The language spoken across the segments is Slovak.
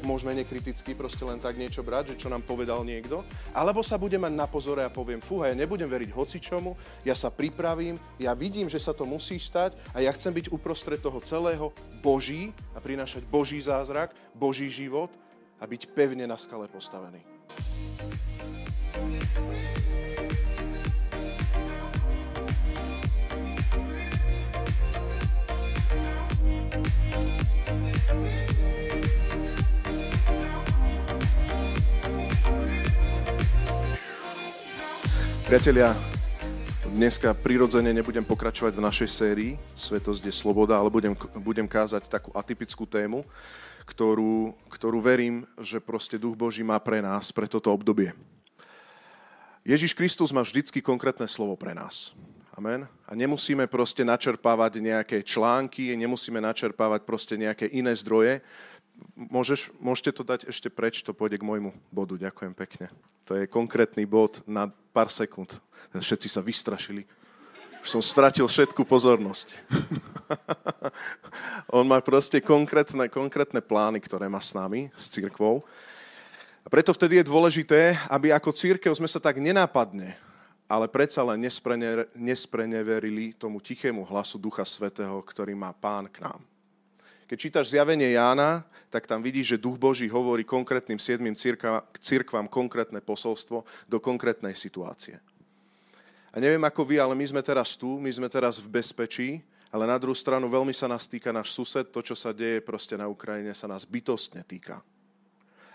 tak môžeme nekriticky proste len tak niečo brať, že čo nám povedal niekto. Alebo sa budem mať na pozore a poviem, fúha, ja nebudem veriť hocičomu, ja sa pripravím, ja vidím, že sa to musí stať a ja chcem byť uprostred toho celého Boží a prinášať Boží zázrak, Boží život a byť pevne na skale postavený. Priatelia, dneska prirodzene nebudem pokračovať v našej sérii Svetosť je sloboda, ale budem, budem kázať takú atypickú tému, ktorú, ktorú verím, že proste Duch Boží má pre nás, pre toto obdobie. Ježiš Kristus má vždycky konkrétne slovo pre nás. Amen. A nemusíme proste načerpávať nejaké články, nemusíme načerpávať proste nejaké iné zdroje. Môžeš, môžete to dať ešte preč, to pôjde k môjmu bodu. Ďakujem pekne. To je konkrétny bod na pár sekúnd. Všetci sa vystrašili. Už som stratil všetku pozornosť. On má proste konkrétne, konkrétne plány, ktoré má s nami, s církvou. A preto vtedy je dôležité, aby ako církev sme sa tak nenápadne, ale predsa len nespreneverili tomu tichému hlasu Ducha Svetého, ktorý má Pán k nám. Keď čítaš zjavenie Jána, tak tam vidíš, že Duch Boží hovorí konkrétnym siedmým církvam konkrétne posolstvo do konkrétnej situácie. A neviem ako vy, ale my sme teraz tu, my sme teraz v bezpečí, ale na druhú stranu veľmi sa nás týka náš sused, to, čo sa deje proste na Ukrajine, sa nás bytostne týka.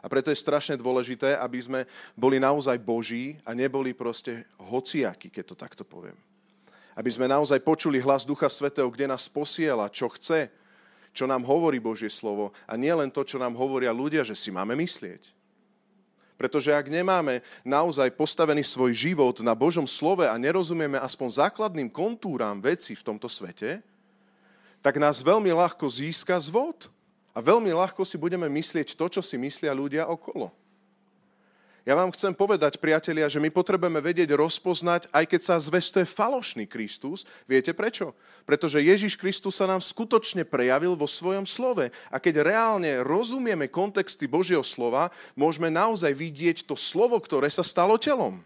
A preto je strašne dôležité, aby sme boli naozaj Boží a neboli proste hociakí, keď to takto poviem. Aby sme naozaj počuli hlas Ducha Svetého, kde nás posiela, čo chce, čo nám hovorí Božie slovo a nie len to, čo nám hovoria ľudia, že si máme myslieť. Pretože ak nemáme naozaj postavený svoj život na Božom slove a nerozumieme aspoň základným kontúram veci v tomto svete, tak nás veľmi ľahko získa zvod a veľmi ľahko si budeme myslieť to, čo si myslia ľudia okolo. Ja vám chcem povedať, priatelia, že my potrebujeme vedieť rozpoznať, aj keď sa zvestuje falošný Kristus. Viete prečo? Pretože Ježiš Kristus sa nám skutočne prejavil vo svojom slove. A keď reálne rozumieme kontexty Božieho slova, môžeme naozaj vidieť to slovo, ktoré sa stalo telom.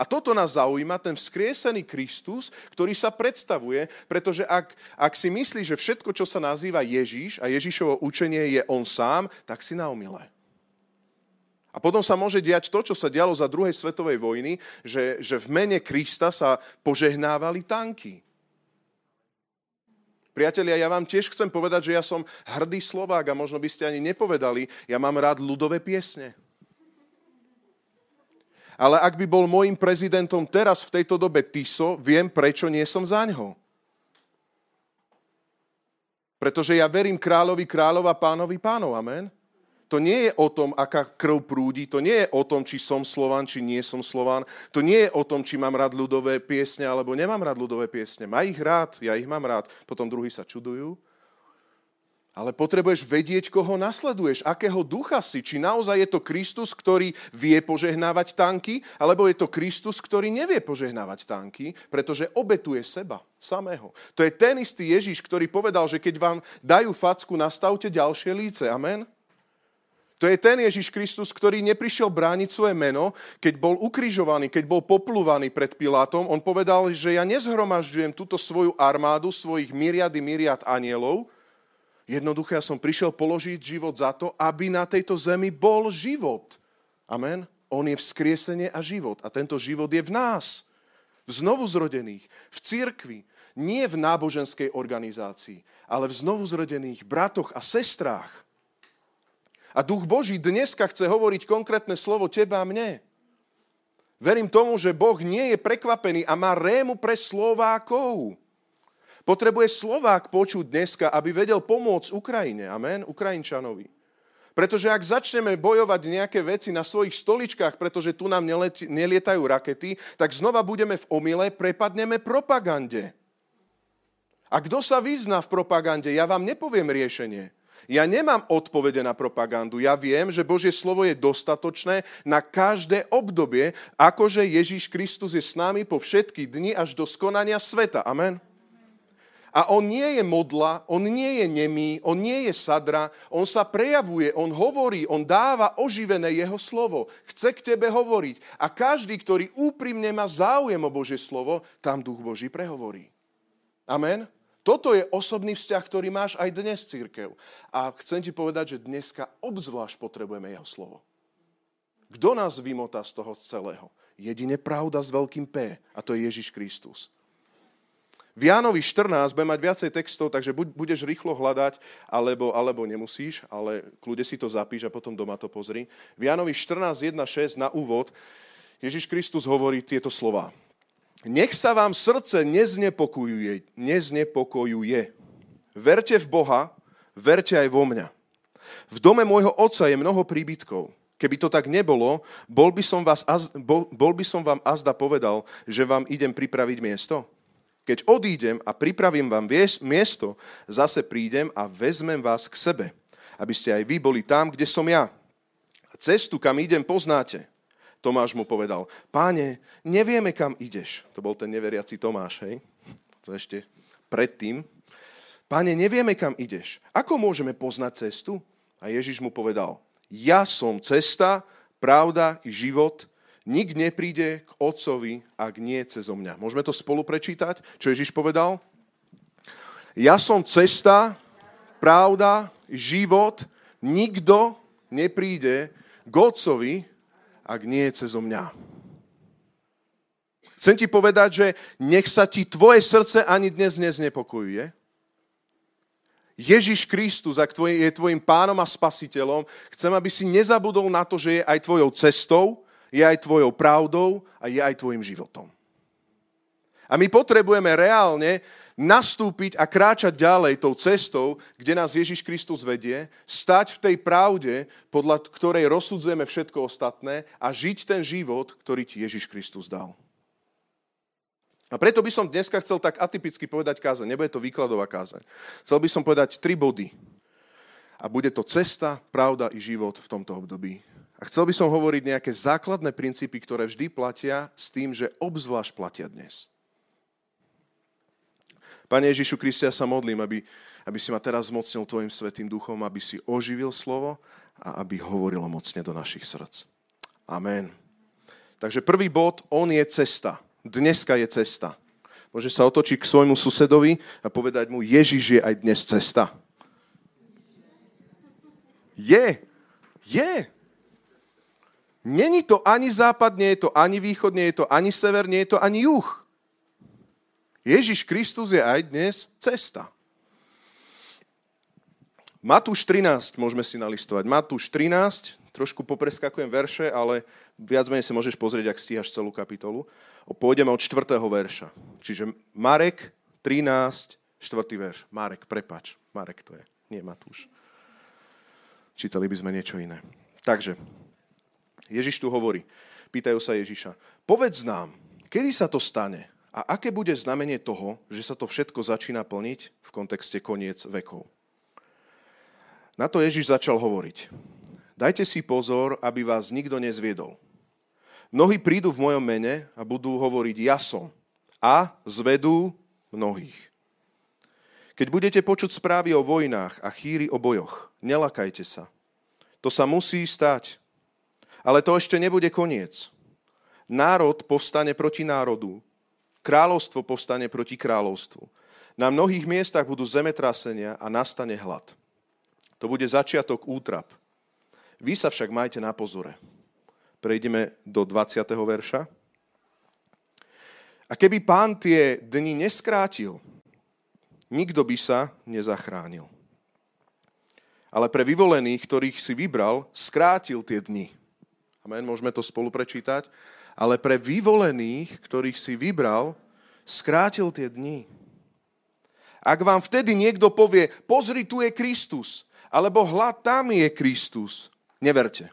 A toto nás zaujíma, ten vzkriesený Kristus, ktorý sa predstavuje, pretože ak, ak si myslíš, že všetko, čo sa nazýva Ježíš a Ježišovo učenie je on sám, tak si na omile. A potom sa môže diať to, čo sa dialo za druhej svetovej vojny, že, že v mene Krista sa požehnávali tanky. Priatelia, ja vám tiež chcem povedať, že ja som hrdý Slovák a možno by ste ani nepovedali, ja mám rád ľudové piesne. Ale ak by bol môjim prezidentom teraz v tejto dobe Tiso, viem, prečo nie som za ňo. Pretože ja verím kráľovi kráľova, pánovi pánov. Amen. To nie je o tom, aká krv prúdi, to nie je o tom, či som Slovan, či nie som Slovan, to nie je o tom, či mám rád ľudové piesne, alebo nemám rád ľudové piesne. Má ich rád, ja ich mám rád, potom druhí sa čudujú. Ale potrebuješ vedieť, koho nasleduješ, akého ducha si. Či naozaj je to Kristus, ktorý vie požehnávať tanky, alebo je to Kristus, ktorý nevie požehnávať tanky, pretože obetuje seba samého. To je ten istý Ježiš, ktorý povedal, že keď vám dajú facku, nastavte ďalšie líce. Amen? To je ten Ježiš Kristus, ktorý neprišiel brániť svoje meno, keď bol ukrižovaný, keď bol poplúvaný pred Pilátom. On povedal, že ja nezhromažďujem túto svoju armádu, svojich myriady, myriad anielov. Jednoducho ja som prišiel položiť život za to, aby na tejto zemi bol život. Amen. On je vzkriesenie a život. A tento život je v nás. V znovuzrodených, v cirkvi, nie v náboženskej organizácii, ale v znovuzrodených bratoch a sestrách. A Duch Boží dneska chce hovoriť konkrétne slovo teba a mne. Verím tomu, že Boh nie je prekvapený a má rému pre Slovákov. Potrebuje Slovák počuť dneska, aby vedel pomôcť Ukrajine. Amen? Ukrajinčanovi. Pretože ak začneme bojovať nejaké veci na svojich stoličkách, pretože tu nám nelietajú rakety, tak znova budeme v omyle, prepadneme propagande. A kto sa vyzná v propagande? Ja vám nepoviem riešenie. Ja nemám odpovede na propagandu. Ja viem, že Božie slovo je dostatočné na každé obdobie, akože Ježíš Kristus je s nami po všetky dni až do skonania sveta. Amen. A on nie je modla, on nie je nemý, on nie je sadra, on sa prejavuje, on hovorí, on dáva oživené jeho slovo. Chce k tebe hovoriť. A každý, ktorý úprimne má záujem o Božie slovo, tam duch Boží prehovorí. Amen? Toto je osobný vzťah, ktorý máš aj dnes, církev. A chcem ti povedať, že dneska obzvlášť potrebujeme jeho slovo. Kto nás vymotá z toho celého? Jedine pravda s veľkým P, a to je Ježiš Kristus. V Jánovi 14 bude mať viacej textov, takže buď budeš rýchlo hľadať, alebo, alebo nemusíš, ale kľude si to zapíš a potom doma to pozri. V Jánovi 14, 1, 6 na úvod Ježiš Kristus hovorí tieto slova. Nech sa vám srdce neznepokojuje, neznepokojuje. Verte v Boha, verte aj vo mňa. V dome môjho otca je mnoho príbytkov. Keby to tak nebolo, bol by som, vás, bol, by som vám azda povedal, že vám idem pripraviť miesto. Keď odídem a pripravím vám miesto, zase prídem a vezmem vás k sebe, aby ste aj vy boli tam, kde som ja. Cestu, kam idem, poznáte. Tomáš mu povedal, páne, nevieme, kam ideš. To bol ten neveriaci Tomáš, hej? To ešte predtým. Páne, nevieme, kam ideš. Ako môžeme poznať cestu? A Ježiš mu povedal, ja som cesta, pravda i život, Nik nepríde k otcovi, ak nie cezo mňa. Môžeme to spolu prečítať, čo Ježiš povedal? Ja som cesta, pravda, život. Nikto nepríde k otcovi, ak nie je cezo mňa. Chcem ti povedať, že nech sa ti tvoje srdce ani dnes neznepokojuje. Ježiš Kristus, ak je tvojim pánom a spasiteľom, chcem, aby si nezabudol na to, že je aj tvojou cestou, je aj tvojou pravdou a je aj tvojim životom. A my potrebujeme reálne nastúpiť a kráčať ďalej tou cestou, kde nás Ježiš Kristus vedie, stať v tej pravde, podľa ktorej rozsudzujeme všetko ostatné a žiť ten život, ktorý ti Ježiš Kristus dal. A preto by som dneska chcel tak atypicky povedať kázeň. Nebude to výkladová kázeň. Chcel by som povedať tri body. A bude to cesta, pravda i život v tomto období. A chcel by som hovoriť nejaké základné princípy, ktoré vždy platia s tým, že obzvlášť platia dnes. Pane Ježišu Kriste, ja sa modlím, aby, aby si ma teraz zmocnil Tvojim Svetým Duchom, aby si oživil slovo a aby hovorilo mocne do našich srdc. Amen. Takže prvý bod, on je cesta. Dneska je cesta. Môže sa otočiť k svojmu susedovi a povedať mu, Ježiš je aj dnes cesta. Je. Je. Není to ani západ, nie je to ani východ, nie je to ani sever, nie je to ani juh. Ježiš Kristus je aj dnes cesta. Matúš 13 môžeme si nalistovať. Matúš 13, trošku popreskakujem verše, ale viac menej si môžeš pozrieť, ak stíhaš celú kapitolu. Pôjdeme od 4. verša. Čiže Marek 13, 4. verš. Marek, prepač. Marek to je, nie Matúš. Čítali by sme niečo iné. Takže, Ježiš tu hovorí. Pýtajú sa Ježiša. Povedz nám, kedy sa to stane a aké bude znamenie toho, že sa to všetko začína plniť v kontexte koniec vekov. Na to Ježiš začal hovoriť. Dajte si pozor, aby vás nikto nezviedol. Mnohí prídu v mojom mene a budú hovoriť ja som a zvedú mnohých. Keď budete počuť správy o vojnách a chýry o bojoch, nelakajte sa. To sa musí stať, ale to ešte nebude koniec. Národ povstane proti národu, kráľovstvo povstane proti kráľovstvu. Na mnohých miestach budú zemetrasenia a nastane hlad. To bude začiatok útrap. Vy sa však majte na pozore. Prejdeme do 20. verša. A keby pán tie dni neskrátil, nikto by sa nezachránil. Ale pre vyvolených, ktorých si vybral, skrátil tie dni Amen, môžeme to spolu prečítať. Ale pre vyvolených, ktorých si vybral, skrátil tie dni. Ak vám vtedy niekto povie, pozri, tu je Kristus, alebo hľad, tam je Kristus, neverte.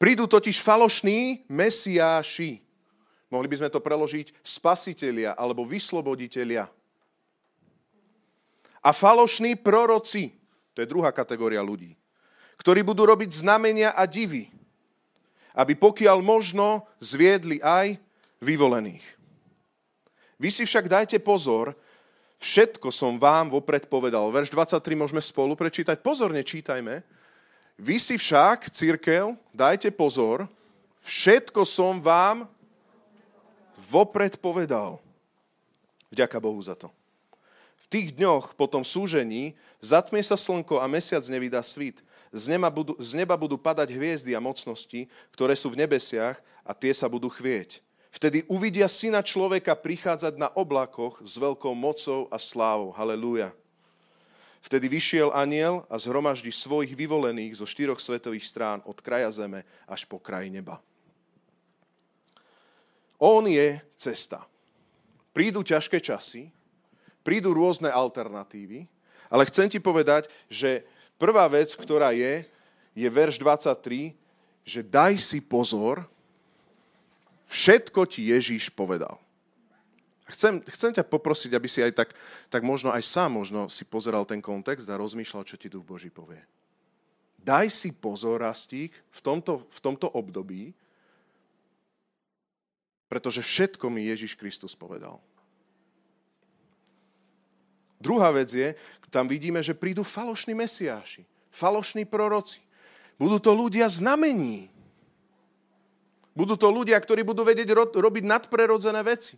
Prídu totiž falošní mesiáši. Mohli by sme to preložiť spasitelia alebo vysloboditelia. A falošní proroci, to je druhá kategória ľudí, ktorí budú robiť znamenia a divy aby pokiaľ možno zviedli aj vyvolených. Vy si však dajte pozor, Všetko som vám vopred povedal. Verš 23 môžeme spolu prečítať. Pozorne čítajme. Vy si však, církev, dajte pozor, všetko som vám vopred povedal. Vďaka Bohu za to. V tých dňoch po tom súžení zatmie sa slnko a mesiac nevydá svít. Z neba, budú, z neba budú padať hviezdy a mocnosti, ktoré sú v nebesiach a tie sa budú chvieť. Vtedy uvidia syna človeka prichádzať na oblakoch s veľkou mocou a slávou. Halelúja. Vtedy vyšiel aniel a zhromaždí svojich vyvolených zo štyroch svetových strán od kraja zeme až po kraj neba. On je cesta. Prídu ťažké časy, prídu rôzne alternatívy, ale chcem ti povedať, že prvá vec, ktorá je, je verš 23, že daj si pozor, Všetko ti Ježíš povedal. Chcem, chcem ťa poprosiť, aby si aj tak, tak možno aj sám možno si pozeral ten kontext a rozmýšľal, čo ti Duch Boží povie. Daj si pozor, Rastík, v tomto, v tomto období, pretože všetko mi Ježiš Kristus povedal. Druhá vec je, tam vidíme, že prídu falošní mesiáši, falošní proroci. Budú to ľudia znamení. Budú to ľudia, ktorí budú vedieť ro- robiť nadprerodzené veci.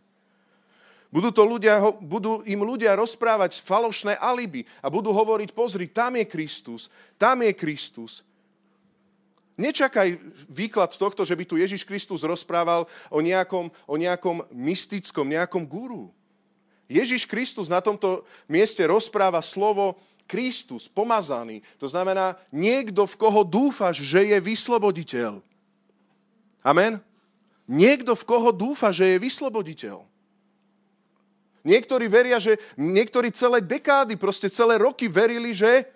Budú, to ľudia, budú im ľudia rozprávať falošné alibi a budú hovoriť, pozri, tam je Kristus, tam je Kristus. Nečakaj výklad tohto, že by tu Ježiš Kristus rozprával o nejakom, o nejakom mystickom, nejakom guru. Ježiš Kristus na tomto mieste rozpráva slovo Kristus, pomazaný. To znamená niekto, v koho dúfaš, že je vysloboditeľ. Amen? Niekto, v koho dúfa, že je vysloboditeľ. Niektorí veria, že niektorí celé dekády, proste celé roky verili, že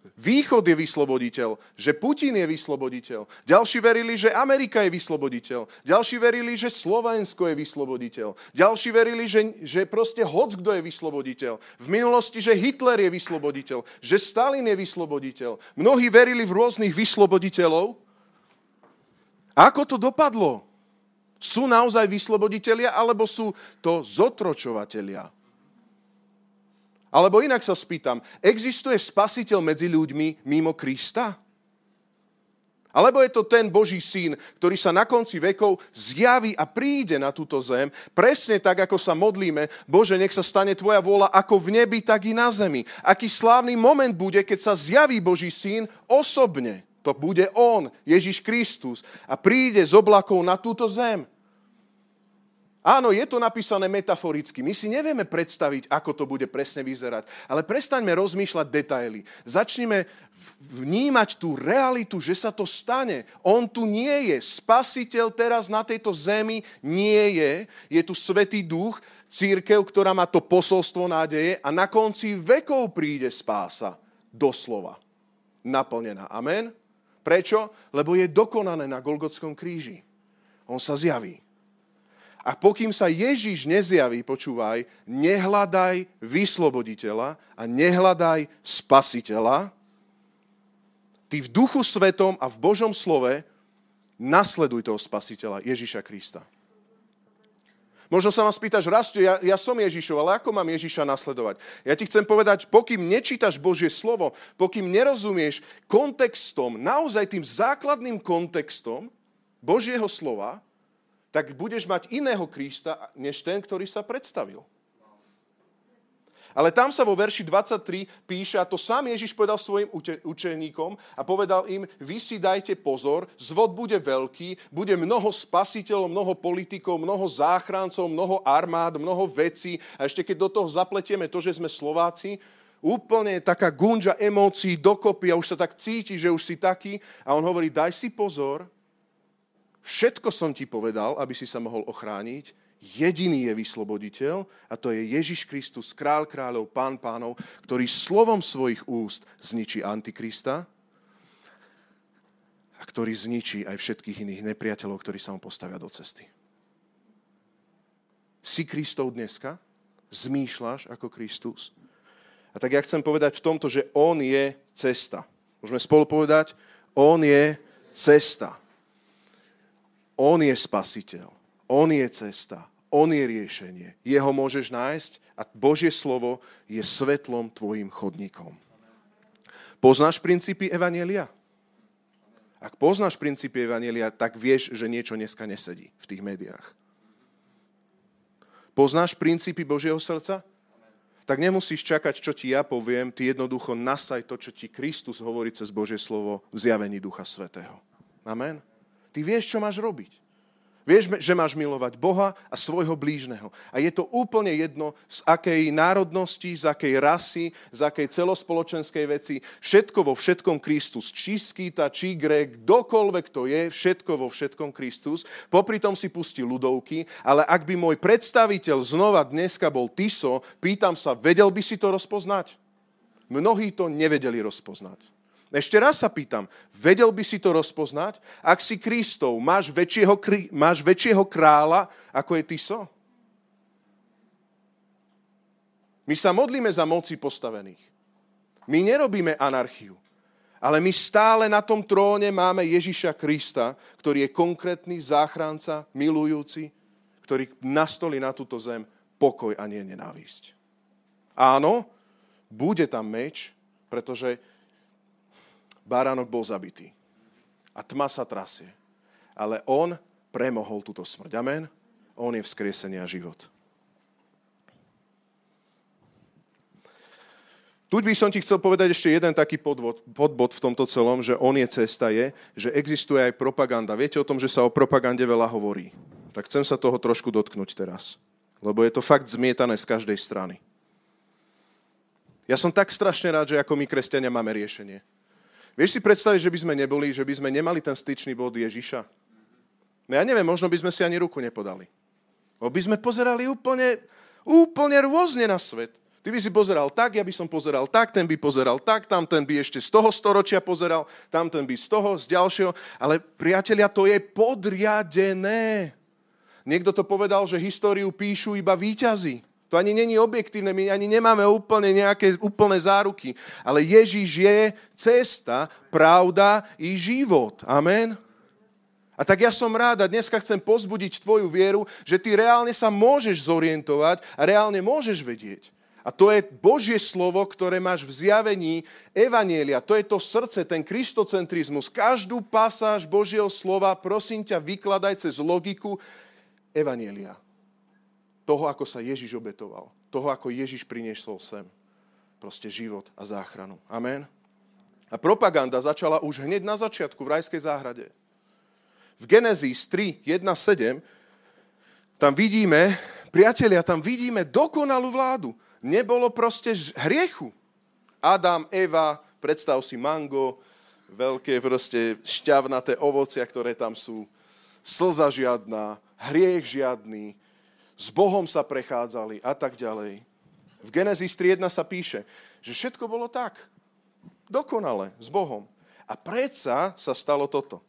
Východ je vysloboditeľ, že Putin je vysloboditeľ. Ďalší verili, že Amerika je vysloboditeľ. Ďalší verili, že Slovensko je vysloboditeľ. Ďalší verili, že, že proste hoc kto je vysloboditeľ. V minulosti, že Hitler je vysloboditeľ, že Stalin je vysloboditeľ. Mnohí verili v rôznych vysloboditeľov, ako to dopadlo? Sú naozaj vysloboditeľia, alebo sú to zotročovatelia? Alebo inak sa spýtam, existuje spasiteľ medzi ľuďmi mimo Krista? Alebo je to ten Boží syn, ktorý sa na konci vekov zjaví a príde na túto zem, presne tak, ako sa modlíme, Bože, nech sa stane Tvoja vôľa ako v nebi, tak i na zemi. Aký slávny moment bude, keď sa zjaví Boží syn osobne. To bude On, Ježiš Kristus. A príde z oblakov na túto zem. Áno, je to napísané metaforicky. My si nevieme predstaviť, ako to bude presne vyzerať. Ale prestaňme rozmýšľať detaily. Začnime vnímať tú realitu, že sa to stane. On tu nie je. Spasiteľ teraz na tejto zemi nie je. Je tu Svetý Duch, církev, ktorá má to posolstvo nádeje a na konci vekov príde spása. Doslova. Naplnená. Amen? Prečo? Lebo je dokonané na Golgotskom kríži. On sa zjaví. A pokým sa Ježiš nezjaví, počúvaj, nehľadaj vysloboditeľa a nehľadaj spasiteľa. Ty v duchu svetom a v Božom slove nasleduj toho spasiteľa Ježiša Krista. Možno sa ma spýtaš, Rasto, ja, ja som Ježišov, ale ako mám Ježiša nasledovať? Ja ti chcem povedať, pokým nečítaš Božie slovo, pokým nerozumieš kontextom, naozaj tým základným kontextom Božieho slova, tak budeš mať iného Krista, než ten, ktorý sa predstavil. Ale tam sa vo verši 23 píše, a to sám Ježiš povedal svojim učeníkom a povedal im, vy si dajte pozor, zvod bude veľký, bude mnoho spasiteľov, mnoho politikov, mnoho záchrancov, mnoho armád, mnoho vecí. A ešte keď do toho zapletieme to, že sme Slováci, úplne taká gunža emócií dokopy a už sa tak cíti, že už si taký. A on hovorí, daj si pozor, všetko som ti povedal, aby si sa mohol ochrániť, Jediný je vysloboditeľ a to je Ježiš Kristus, král kráľov, pán pánov, ktorý slovom svojich úst zničí Antikrista a ktorý zničí aj všetkých iných nepriateľov, ktorí sa mu postavia do cesty. Si Kristov dneska? Zmýšľaš ako Kristus? A tak ja chcem povedať v tomto, že On je cesta. Môžeme spolu povedať, On je cesta. On je spasiteľ. On je cesta. On je riešenie. Jeho môžeš nájsť a Božie slovo je svetlom tvojim chodníkom. Poznáš princípy Evanielia? Ak poznáš princípy Evanielia, tak vieš, že niečo dneska nesedí v tých médiách. Poznáš princípy Božieho srdca? Tak nemusíš čakať, čo ti ja poviem, ty jednoducho nasaj to, čo ti Kristus hovorí cez Božie slovo v zjavení Ducha Svetého. Amen. Ty vieš, čo máš robiť. Vieš, že máš milovať Boha a svojho blížneho. A je to úplne jedno, z akej národnosti, z akej rasy, z akej celospoločenskej veci. Všetko vo všetkom Kristus. Či skýta, či grek, kdokoľvek to je, všetko vo všetkom Kristus. Popri tom si pustí ľudovky, ale ak by môj predstaviteľ znova dneska bol Tiso, pýtam sa, vedel by si to rozpoznať? Mnohí to nevedeli rozpoznať. Ešte raz sa pýtam, vedel by si to rozpoznať? Ak si Kristov, máš väčšieho, máš väčšieho kráľa, ako je Tiso? My sa modlíme za moci postavených. My nerobíme anarchiu. Ale my stále na tom tróne máme Ježiša Krista, ktorý je konkrétny záchranca, milujúci, ktorý nastolí na túto zem pokoj a nie nenávisť. Áno, bude tam meč, pretože Baránok bol zabitý. A tma sa trasie. Ale on premohol túto smrť. Amen. On je vzkriesenie a život. Tu by som ti chcel povedať ešte jeden taký podvod, podbod v tomto celom, že on je cesta, je, že existuje aj propaganda. Viete o tom, že sa o propagande veľa hovorí. Tak chcem sa toho trošku dotknúť teraz. Lebo je to fakt zmietané z každej strany. Ja som tak strašne rád, že ako my kresťania máme riešenie. Vieš si predstaviť, že by sme neboli, že by sme nemali ten styčný bod Ježiša? No ja neviem, možno by sme si ani ruku nepodali. Lebo by sme pozerali úplne, úplne rôzne na svet. Ty by si pozeral tak, ja by som pozeral tak, ten by pozeral tak, tam ten by ešte z toho storočia pozeral, tam ten by z toho, z ďalšieho. Ale priatelia, to je podriadené. Niekto to povedal, že históriu píšu iba výťazy. To ani není objektívne, my ani nemáme úplne nejaké úplné záruky. Ale Ježiš je cesta, pravda i život. Amen. A tak ja som rád a dneska chcem pozbudiť tvoju vieru, že ty reálne sa môžeš zorientovať a reálne môžeš vedieť. A to je Božie slovo, ktoré máš v zjavení Evanielia. To je to srdce, ten kristocentrizmus. Každú pasáž Božieho slova, prosím ťa, vykladaj cez logiku Evanielia toho, ako sa Ježiš obetoval, toho, ako Ježiš priniesol sem. Proste život a záchranu. Amen. A propaganda začala už hneď na začiatku v rajskej záhrade. V Genesis 3, 1, 7 tam vidíme, priatelia, tam vidíme dokonalú vládu. Nebolo proste hriechu. Adam, Eva, predstav si mango, veľké proste šťavnaté ovocia, ktoré tam sú, slza žiadna, hriech žiadny, s Bohom sa prechádzali a tak ďalej. V Genesis 3.1 sa píše, že všetko bolo tak. Dokonale, s Bohom. A predsa sa stalo toto.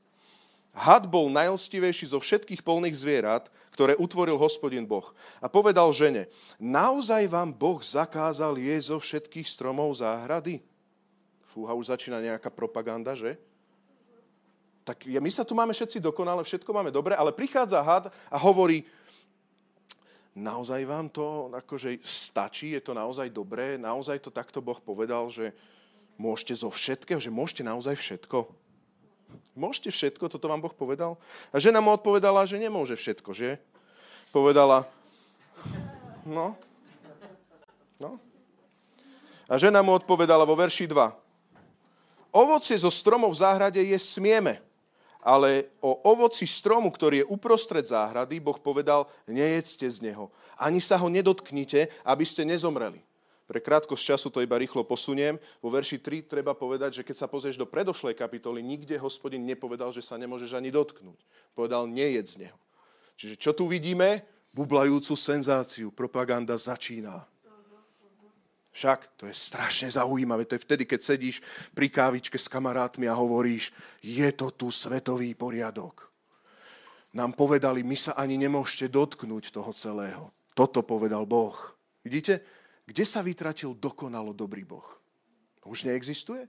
Had bol najlstivejší zo všetkých polných zvierat, ktoré utvoril hospodin Boh. A povedal žene, naozaj vám Boh zakázal jesť zo všetkých stromov záhrady? Fúha, už začína nejaká propaganda, že? Tak my sa tu máme všetci dokonale, všetko máme dobre, ale prichádza had a hovorí, naozaj vám to akože stačí, je to naozaj dobré, naozaj to takto Boh povedal, že môžete zo všetkého, že môžete naozaj všetko. Môžete všetko, toto vám Boh povedal? A žena mu odpovedala, že nemôže všetko, že? Povedala, no, no. A žena mu odpovedala vo verši 2. Ovocie zo stromov v záhrade je smieme, ale o ovoci stromu, ktorý je uprostred záhrady, Boh povedal, nejedzte z neho. Ani sa ho nedotknite, aby ste nezomreli. Pre krátkosť času to iba rýchlo posuniem. Vo verši 3 treba povedať, že keď sa pozrieš do predošlej kapitoly, nikde hospodin nepovedal, že sa nemôžeš ani dotknúť. Povedal, nejedz z neho. Čiže čo tu vidíme? Bublajúcu senzáciu. Propaganda začína. Však to je strašne zaujímavé. To je vtedy, keď sedíš pri kávičke s kamarátmi a hovoríš, je to tu svetový poriadok. Nám povedali, my sa ani nemôžete dotknúť toho celého. Toto povedal Boh. Vidíte, kde sa vytratil dokonalo dobrý Boh? Už neexistuje?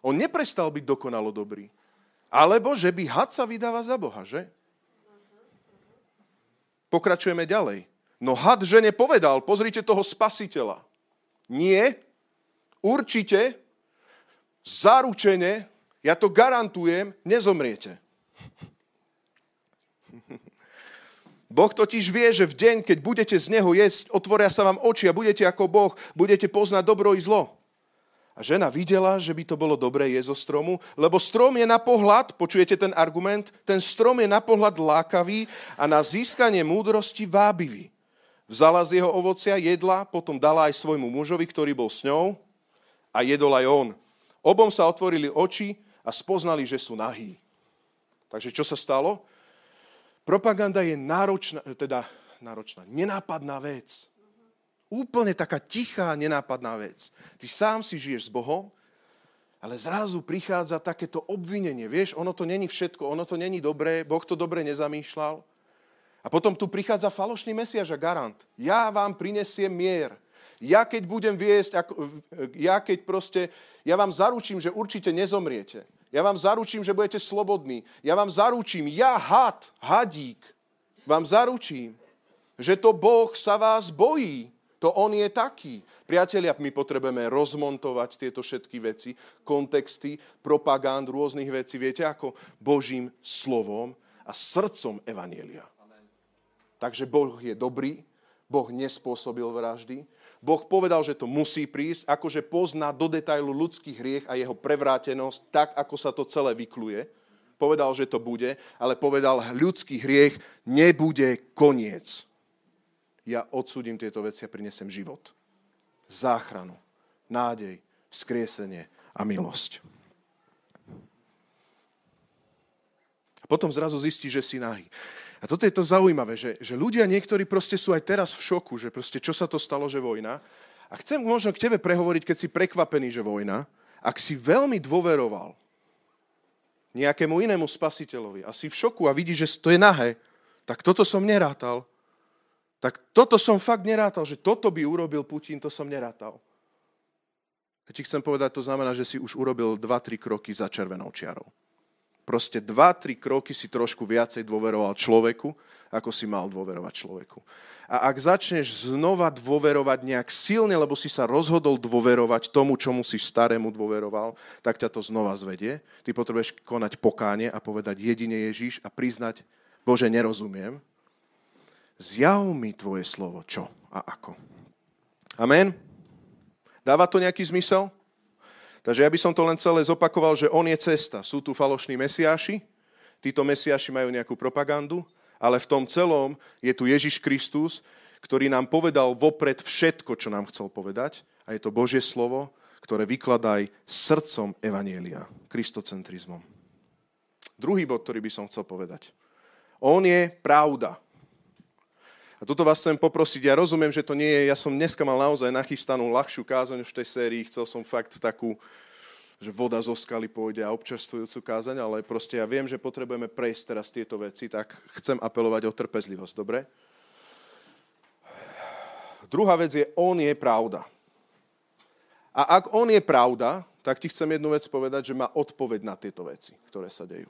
On neprestal byť dokonalo dobrý. Alebo že by had sa vydáva za Boha, že? pokračujeme ďalej. No had žene povedal, pozrite toho spasiteľa. Nie, určite, zaručene, ja to garantujem, nezomriete. Boh totiž vie, že v deň, keď budete z Neho jesť, otvoria sa vám oči a budete ako Boh, budete poznať dobro i zlo. A žena videla, že by to bolo dobré jesť zo stromu, lebo strom je na pohľad, počujete ten argument, ten strom je na pohľad lákavý a na získanie múdrosti vábivý. Vzala z jeho ovocia, jedla, potom dala aj svojmu mužovi, ktorý bol s ňou a jedol aj on. Obom sa otvorili oči a spoznali, že sú nahí. Takže čo sa stalo? Propaganda je náročná, teda náročná, nenápadná vec. Úplne taká tichá, nenápadná vec. Ty sám si žiješ s Bohom, ale zrazu prichádza takéto obvinenie. Vieš, ono to není všetko, ono to není dobré, Boh to dobre nezamýšľal. A potom tu prichádza falošný mesiaž a garant. Ja vám prinesiem mier. Ja keď budem viesť, ja keď proste, ja vám zaručím, že určite nezomriete. Ja vám zaručím, že budete slobodní. Ja vám zaručím, ja had, hadík, vám zaručím, že to Boh sa vás bojí. To On je taký. Priatelia, my potrebujeme rozmontovať tieto všetky veci, kontexty, propagand, rôznych vecí. Viete, ako Božím slovom a srdcom Evanielia. Takže Boh je dobrý, Boh nespôsobil vraždy, Boh povedal, že to musí prísť, akože pozná do detailu ľudský hriech a jeho prevrátenosť, tak ako sa to celé vykluje. Povedal, že to bude, ale povedal, ľudský hriech nebude koniec. Ja odsúdim tieto veci a prinesem život. Záchranu, nádej, vzkriesenie a milosť. A potom zrazu zistí, že si nahý. A toto je to zaujímavé, že, že ľudia niektorí proste sú aj teraz v šoku, že proste čo sa to stalo, že vojna. A chcem možno k tebe prehovoriť, keď si prekvapený, že vojna, ak si veľmi dôveroval nejakému inému spasiteľovi a si v šoku a vidíš, že to je nahé, tak toto som nerátal. Tak toto som fakt nerátal, že toto by urobil Putin, to som nerátal. Ja ti chcem povedať, to znamená, že si už urobil 2-3 kroky za červenou čiarou proste dva, tri kroky si trošku viacej dôveroval človeku, ako si mal dôverovať človeku. A ak začneš znova dôverovať nejak silne, lebo si sa rozhodol dôverovať tomu, čomu si starému dôveroval, tak ťa to znova zvedie. Ty potrebuješ konať pokáne a povedať jedine Ježíš a priznať, Bože, nerozumiem. Zjav mi tvoje slovo, čo a ako. Amen. Dáva to nejaký zmysel? Takže ja by som to len celé zopakoval, že on je cesta. Sú tu falošní mesiáši, títo mesiáši majú nejakú propagandu, ale v tom celom je tu Ježiš Kristus, ktorý nám povedal vopred všetko, čo nám chcel povedať. A je to Božie slovo, ktoré vykladá aj srdcom Evanielia, kristocentrizmom. Druhý bod, ktorý by som chcel povedať. On je pravda. A tuto vás chcem poprosiť, ja rozumiem, že to nie je, ja som dneska mal naozaj nachystanú ľahšiu kázaň v tej sérii, chcel som fakt takú, že voda zo skaly pôjde a občerstvujúcu kázaň, ale proste ja viem, že potrebujeme prejsť teraz tieto veci, tak chcem apelovať o trpezlivosť, dobre? Druhá vec je, on je pravda. A ak on je pravda, tak ti chcem jednu vec povedať, že má odpoveď na tieto veci, ktoré sa dejú.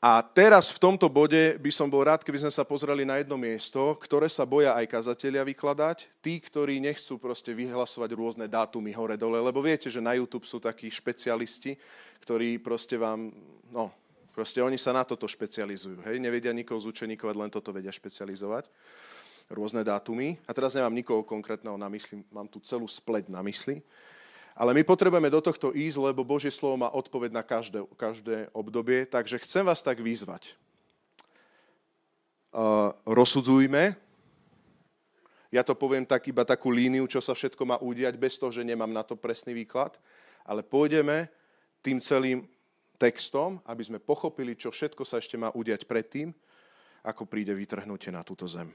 A teraz v tomto bode by som bol rád, keby sme sa pozreli na jedno miesto, ktoré sa boja aj kazatelia vykladať, tí, ktorí nechcú proste vyhlasovať rôzne dátumy hore-dole, lebo viete, že na YouTube sú takí špecialisti, ktorí proste vám, no, proste oni sa na toto špecializujú, hej, nevedia nikoho zúčenikovať, len toto vedia špecializovať, rôzne dátumy. A teraz nemám nikoho konkrétneho na mysli, mám tu celú spleť na mysli. Ale my potrebujeme do tohto ísť, lebo Božie slovo má odpoveď na každé, každé obdobie. Takže chcem vás tak vyzvať. Uh, rozsudzujme. Ja to poviem tak iba takú líniu, čo sa všetko má udiať, bez toho, že nemám na to presný výklad. Ale pôjdeme tým celým textom, aby sme pochopili, čo všetko sa ešte má udiať predtým, ako príde vytrhnutie na túto zem.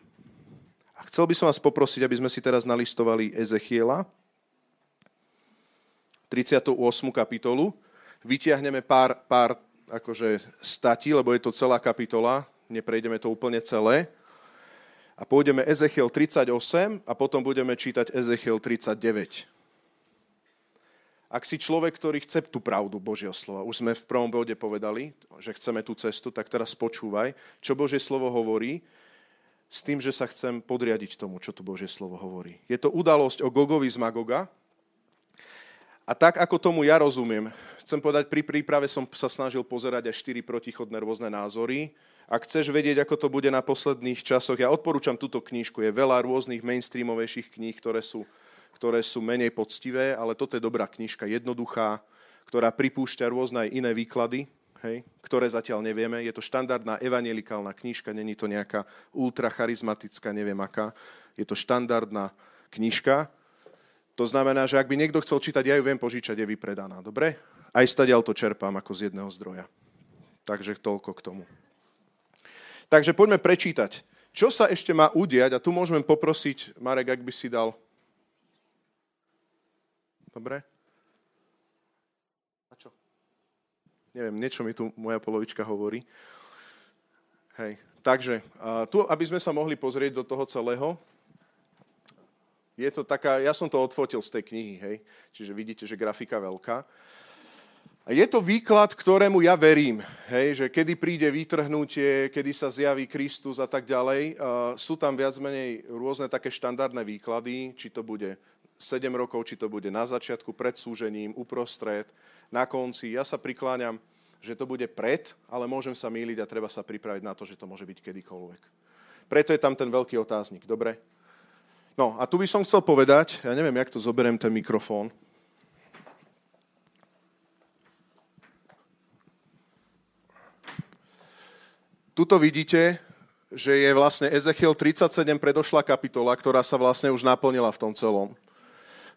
A chcel by som vás poprosiť, aby sme si teraz nalistovali Ezechiela, 38. kapitolu. Vytiahneme pár, pár akože stati, lebo je to celá kapitola, neprejdeme to úplne celé. A pôjdeme Ezechiel 38 a potom budeme čítať Ezechiel 39. Ak si človek, ktorý chce tú pravdu Božieho slova, už sme v prvom bode povedali, že chceme tú cestu, tak teraz počúvaj, čo Božie slovo hovorí, s tým, že sa chcem podriadiť tomu, čo tu Božie slovo hovorí. Je to udalosť o Gogovi z Magoga. A tak, ako tomu ja rozumiem, chcem povedať, pri príprave som sa snažil pozerať aj štyri protichodné rôzne názory. Ak chceš vedieť, ako to bude na posledných časoch, ja odporúčam túto knižku. Je veľa rôznych mainstreamovejších kníh, ktoré sú ktoré sú menej poctivé, ale toto je dobrá knižka, jednoduchá, ktorá pripúšťa rôzne iné výklady, hej, ktoré zatiaľ nevieme. Je to štandardná evangelikálna knižka, není to nejaká ultracharizmatická, neviem aká. Je to štandardná knižka. To znamená, že ak by niekto chcel čítať, ja ju viem požičať, je vypredaná. Dobre? Aj stadiaľ to čerpám ako z jedného zdroja. Takže toľko k tomu. Takže poďme prečítať. Čo sa ešte má udiať? A tu môžeme poprosiť, Marek, ak by si dal Dobre? A čo? Neviem, niečo mi tu moja polovička hovorí. Hej, takže tu, aby sme sa mohli pozrieť do toho celého, je to taká, ja som to odfotil z tej knihy, hej, čiže vidíte, že grafika veľká. A je to výklad, ktorému ja verím, hej, že kedy príde vytrhnutie, kedy sa zjaví Kristus a tak ďalej. Sú tam viac menej rôzne také štandardné výklady, či to bude 7 rokov, či to bude na začiatku, pred súžením, uprostred, na konci. Ja sa prikláňam, že to bude pred, ale môžem sa míliť a treba sa pripraviť na to, že to môže byť kedykoľvek. Preto je tam ten veľký otáznik, dobre? No a tu by som chcel povedať, ja neviem, jak to zoberiem ten mikrofón. Tuto vidíte, že je vlastne Ezechiel 37 predošla kapitola, ktorá sa vlastne už naplnila v tom celom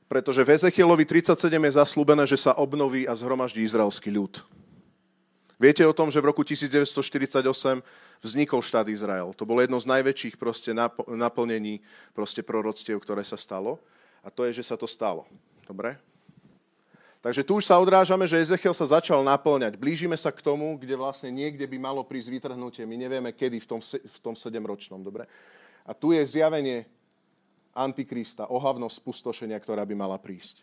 pretože v Ezechielovi 37 je zaslúbené, že sa obnoví a zhromaždí izraelský ľud. Viete o tom, že v roku 1948 vznikol štát Izrael. To bolo jedno z najväčších proste naplnení proste proroctiev, ktoré sa stalo. A to je, že sa to stalo. Dobre? Takže tu už sa odrážame, že Ezechiel sa začal naplňať. Blížime sa k tomu, kde vlastne niekde by malo prísť vytrhnutie. My nevieme, kedy v tom, v tom sedemročnom. Dobre? A tu je zjavenie Antikrista, ohavnosť spustošenia, ktorá by mala prísť.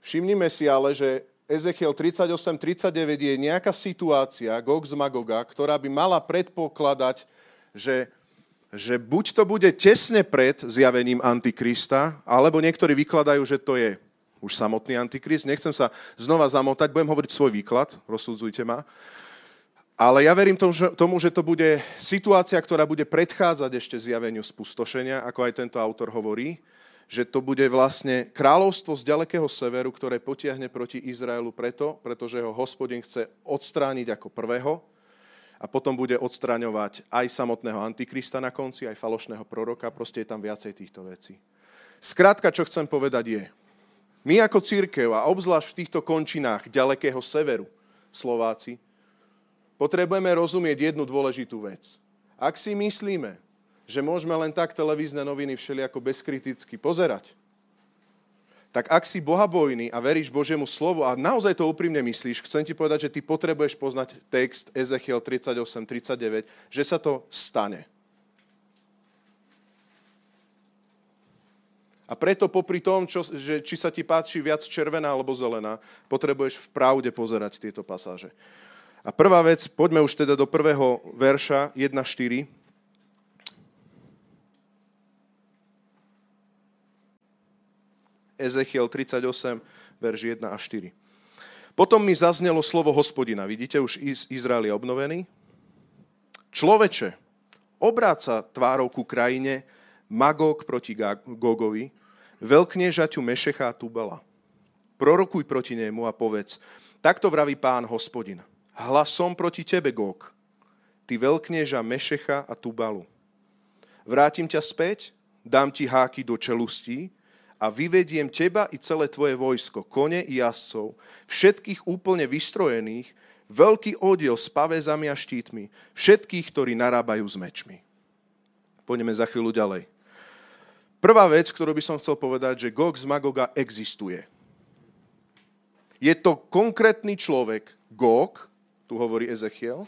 Všimnime si ale, že Ezechiel 38-39 je nejaká situácia, Gog z Magoga, ktorá by mala predpokladať, že, že buď to bude tesne pred zjavením Antikrista, alebo niektorí vykladajú, že to je už samotný Antikrist. Nechcem sa znova zamotať, budem hovoriť svoj výklad, rozsudzujte ma. Ale ja verím tomu že, tomu, že to bude situácia, ktorá bude predchádzať ešte zjaveniu spustošenia, ako aj tento autor hovorí, že to bude vlastne kráľovstvo z ďalekého severu, ktoré potiahne proti Izraelu preto, pretože ho hospodin chce odstrániť ako prvého a potom bude odstráňovať aj samotného antikrista na konci, aj falošného proroka, proste je tam viacej týchto vecí. Skrátka, čo chcem povedať je, my ako církev a obzvlášť v týchto končinách ďalekého severu, Slováci, potrebujeme rozumieť jednu dôležitú vec. Ak si myslíme, že môžeme len tak televízne noviny všelijako bezkriticky pozerať, tak ak si bohabojný a veríš Božiemu slovu a naozaj to úprimne myslíš, chcem ti povedať, že ty potrebuješ poznať text Ezechiel 38-39, že sa to stane. A preto popri tom, čo, že, či sa ti páči viac červená alebo zelená, potrebuješ v pravde pozerať tieto pasáže. A prvá vec, poďme už teda do prvého verša 1.4. Ezechiel 38, verš 1 a 4. Potom mi zaznelo slovo hospodina. Vidíte, už Izrael je obnovený. Človeče, obráca tvárou ku krajine Magog proti Gogovi, veľkniežaťu Mešecha a Tubala. Prorokuj proti nemu a povedz, takto vraví pán hospodina hlasom proti tebe, Gog, ty veľknieža Mešecha a Tubalu. Vrátim ťa späť, dám ti háky do čelustí a vyvediem teba i celé tvoje vojsko, kone i jazdcov, všetkých úplne vystrojených, veľký oddiel s pavezami a štítmi, všetkých, ktorí narábajú s mečmi. Poďme za chvíľu ďalej. Prvá vec, ktorú by som chcel povedať, že Gog z Magoga existuje. Je to konkrétny človek, Gog, tu hovorí Ezechiel,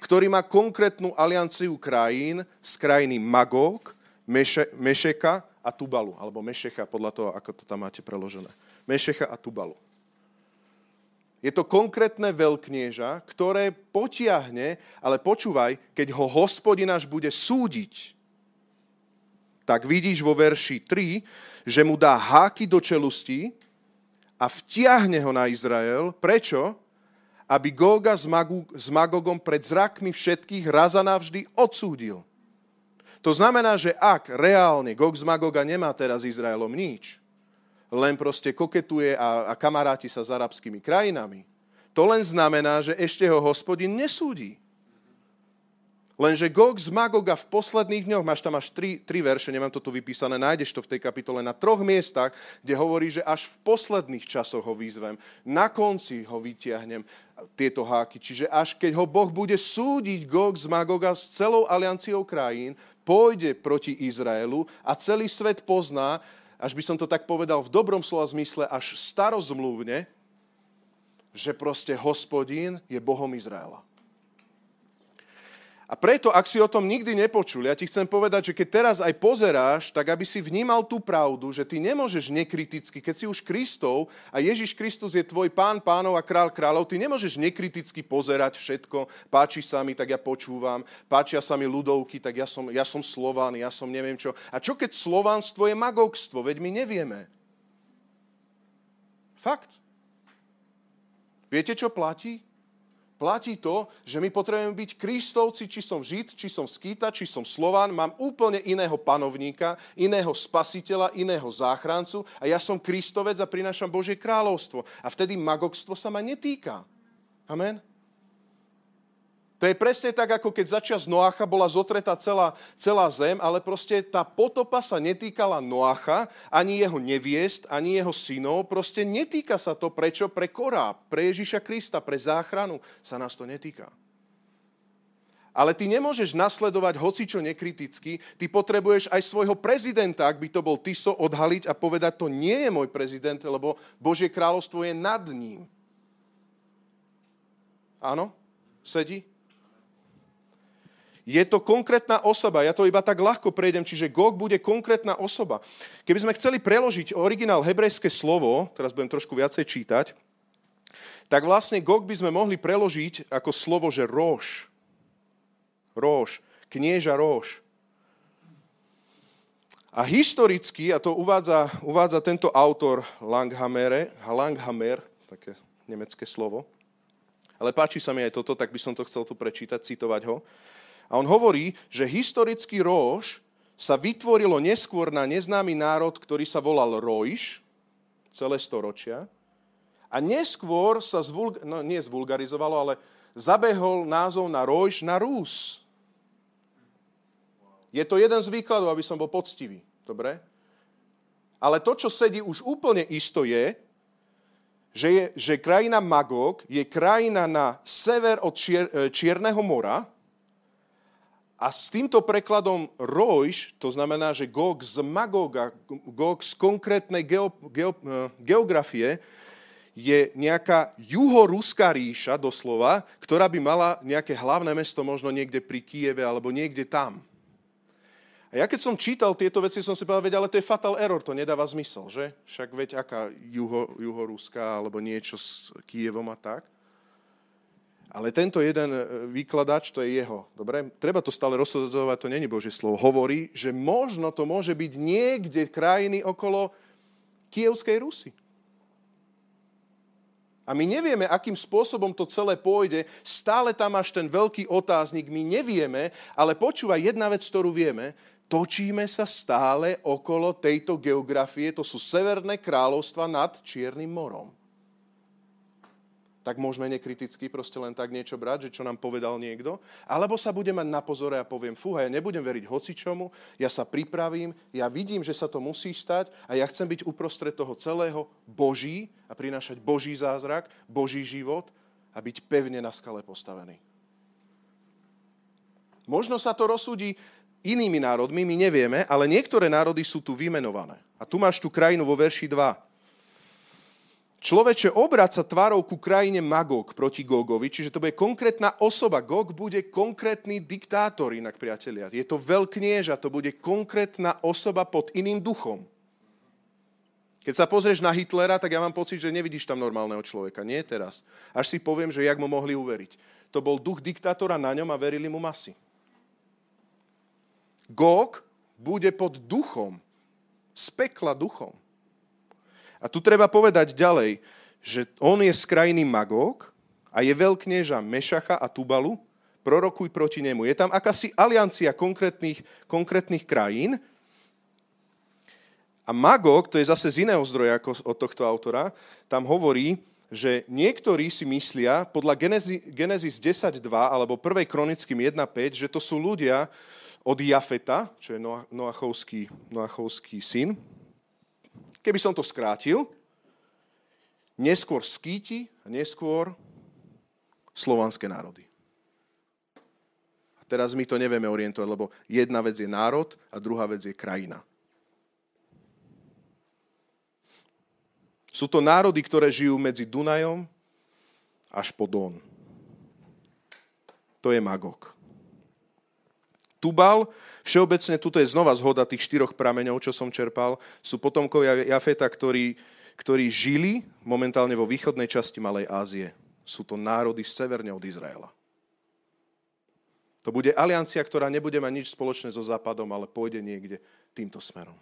ktorý má konkrétnu alianciu krajín z krajiny Magog, Meše, Mešeka a Tubalu, alebo Mešecha, podľa toho, ako to tam máte preložené. Mešecha a Tubalu. Je to konkrétne veľknieža, ktoré potiahne, ale počúvaj, keď ho hospodin až bude súdiť, tak vidíš vo verši 3, že mu dá háky do čelusti a vtiahne ho na Izrael. Prečo? Aby Magu, s Magogom pred zrakmi všetkých raz a navždy odsúdil. To znamená, že ak reálne Gog z Magoga nemá teraz Izraelom nič, len proste koketuje a, a kamaráti sa s arabskými krajinami. To len znamená, že ešte ho hospodin nesúdi. Lenže Gog z Magoga v posledných dňoch, máš tam až tri, tri verše, nemám to tu vypísané, nájdeš to v tej kapitole na troch miestach, kde hovorí, že až v posledných časoch ho vyzvem, na konci ho vytiahnem tieto háky. Čiže až keď ho Boh bude súdiť Gog z Magoga s celou alianciou krajín, pôjde proti Izraelu a celý svet pozná, až by som to tak povedal v dobrom slova zmysle, až starozmluvne, že proste hospodín je Bohom Izraela. A preto, ak si o tom nikdy nepočul, ja ti chcem povedať, že keď teraz aj pozeráš, tak aby si vnímal tú pravdu, že ty nemôžeš nekriticky, keď si už Kristov a Ježiš Kristus je tvoj pán pánov a král kráľov, ty nemôžeš nekriticky pozerať všetko, páči sa mi, tak ja počúvam, páčia sa mi ľudovky, tak ja som, ja som Slován, ja som neviem čo. A čo keď slovanstvo je magogstvo, veď my nevieme. Fakt. Viete, čo platí? Platí to, že my potrebujeme byť kristovci, či som žid, či som skýta, či som slován, mám úplne iného panovníka, iného spasiteľa, iného záchrancu a ja som kristovec a prinášam Božie kráľovstvo. A vtedy magokstvo sa ma netýka. Amen. To je presne tak, ako keď začas Noacha bola zotretá celá, celá zem, ale proste tá potopa sa netýkala Noacha, ani jeho neviest, ani jeho synov. Proste netýka sa to prečo? Pre Koráb, pre Ježiša Krista, pre záchranu sa nás to netýka. Ale ty nemôžeš nasledovať hocičo nekriticky, ty potrebuješ aj svojho prezidenta, ak by to bol Tiso, odhaliť a povedať, to nie je môj prezident, lebo Božie kráľovstvo je nad ním. Áno? Sedí? Je to konkrétna osoba, ja to iba tak ľahko prejdem, čiže Gog bude konkrétna osoba. Keby sme chceli preložiť originál hebrejské slovo, teraz budem trošku viacej čítať, tak vlastne Gog by sme mohli preložiť ako slovo, že rož. Rož, knieža rož. A historicky, a to uvádza, uvádza tento autor Langhammer, Langhammer, také nemecké slovo, ale páči sa mi aj toto, tak by som to chcel tu prečítať, citovať ho. A on hovorí, že historický Róž sa vytvorilo neskôr na neznámy národ, ktorý sa volal Rojš, celé storočia. A neskôr sa zvulg- no, nie zvulgarizovalo, ale zabehol názov na Rojš na Rús. Je to jeden z výkladov, aby som bol poctivý. Dobre? Ale to, čo sedí už úplne isto je, že, je, že krajina Magog je krajina na sever od Čier, Čierneho mora, a s týmto prekladom Rojš, to znamená, že Gog z Magoga, Gog z konkrétnej geo, geo, eh, geografie, je nejaká juhoruská ríša, doslova, ktorá by mala nejaké hlavné mesto možno niekde pri Kieve alebo niekde tam. A ja keď som čítal tieto veci, som si povedal, ale to je fatal error, to nedáva zmysel, že? Však veď aká juho, juhoruská alebo niečo s Kievom a tak. Ale tento jeden e, výkladač, to je jeho. Dobre? Treba to stále rozsudovať, to není Božie slovo. Hovorí, že možno to môže byť niekde krajiny okolo Kievskej Rusy. A my nevieme, akým spôsobom to celé pôjde. Stále tam máš ten veľký otáznik. My nevieme, ale počúvaj, jedna vec, ktorú vieme, točíme sa stále okolo tejto geografie. To sú severné kráľovstva nad Čiernym morom tak môžeme nekriticky proste len tak niečo brať, že čo nám povedal niekto. Alebo sa budem mať na pozore a poviem, fúha, ja nebudem veriť hocičomu, ja sa pripravím, ja vidím, že sa to musí stať a ja chcem byť uprostred toho celého Boží a prinášať Boží zázrak, Boží život a byť pevne na skale postavený. Možno sa to rozsúdi inými národmi, my nevieme, ale niektoré národy sú tu vymenované. A tu máš tú krajinu vo verši 2. Človeče obraca tvárou ku krajine Magog proti Gogovi, čiže to bude konkrétna osoba. Gog bude konkrétny diktátor, inak priatelia. Je to veľknieža, to bude konkrétna osoba pod iným duchom. Keď sa pozrieš na Hitlera, tak ja mám pocit, že nevidíš tam normálneho človeka. Nie teraz. Až si poviem, že jak mu mohli uveriť. To bol duch diktátora na ňom a verili mu masy. Gog bude pod duchom. Z pekla duchom. A tu treba povedať ďalej, že on je z krajiny Magog a je veľknieža Mešacha a Tubalu, prorokuj proti nemu. Je tam akási aliancia konkrétnych, konkrétnych krajín, a Magog, to je zase z iného zdroja ako od tohto autora, tam hovorí, že niektorí si myslia, podľa Genesis 10.2 alebo 1. kronickým 1.5, že to sú ľudia od Jafeta, čo je Noachovský, Noachovský syn. Keby som to skrátil, neskôr skýti a neskôr slovanské národy. A teraz my to nevieme orientovať, lebo jedna vec je národ a druhá vec je krajina. Sú to národy, ktoré žijú medzi Dunajom až po Don. To je Magog. Tubal, všeobecne tuto je znova zhoda tých štyroch prameňov, čo som čerpal, sú potomkovia Jafeta, ktorí, ktorí žili momentálne vo východnej časti Malej Ázie. Sú to národy severne od Izraela. To bude aliancia, ktorá nebude mať nič spoločné so Západom, ale pôjde niekde týmto smerom.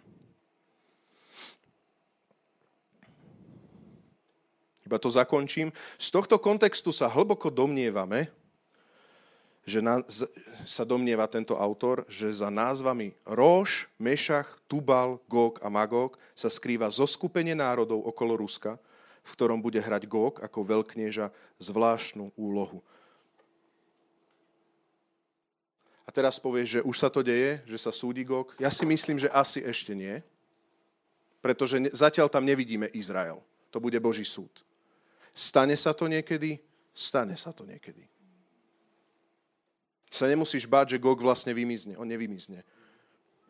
Iba to zakončím. Z tohto kontextu sa hlboko domnievame, že na, sa domnieva tento autor, že za názvami Roš, Mešach, Tubal, Gog a Magog sa skrýva zoskupenie národov okolo Ruska, v ktorom bude hrať Gog ako veľknieža zvláštnu úlohu. A teraz povieš, že už sa to deje, že sa súdi Gog. Ja si myslím, že asi ešte nie, pretože zatiaľ tam nevidíme Izrael. To bude Boží súd. Stane sa to niekedy? Stane sa to niekedy. Sa nemusíš báť, že Gog vlastne vymizne. On nevymizne.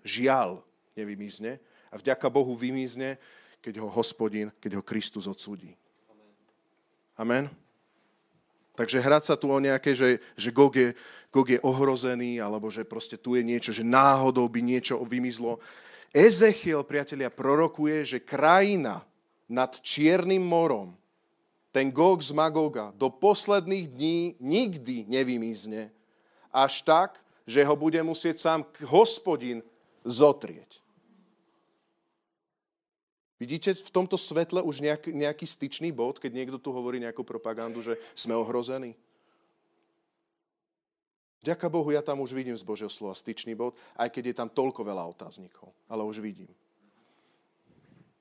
Žiaľ nevymizne. A vďaka Bohu vymizne, keď ho hospodin, keď ho Kristus odsúdi. Amen. Takže hrať sa tu o nejaké, že, že Gog, je, Gog je ohrozený, alebo že proste tu je niečo, že náhodou by niečo vymizlo. Ezechiel, priatelia, prorokuje, že krajina nad Čiernym morom ten Gog z Magoga do posledných dní nikdy nevymizne, až tak, že ho bude musieť sám hospodin zotrieť. Vidíte v tomto svetle už nejaký, nejaký styčný bod, keď niekto tu hovorí nejakú propagandu, že sme ohrození? Ďaká Bohu, ja tam už vidím z Božieho slova styčný bod, aj keď je tam toľko veľa otáznikov. Ale už vidím.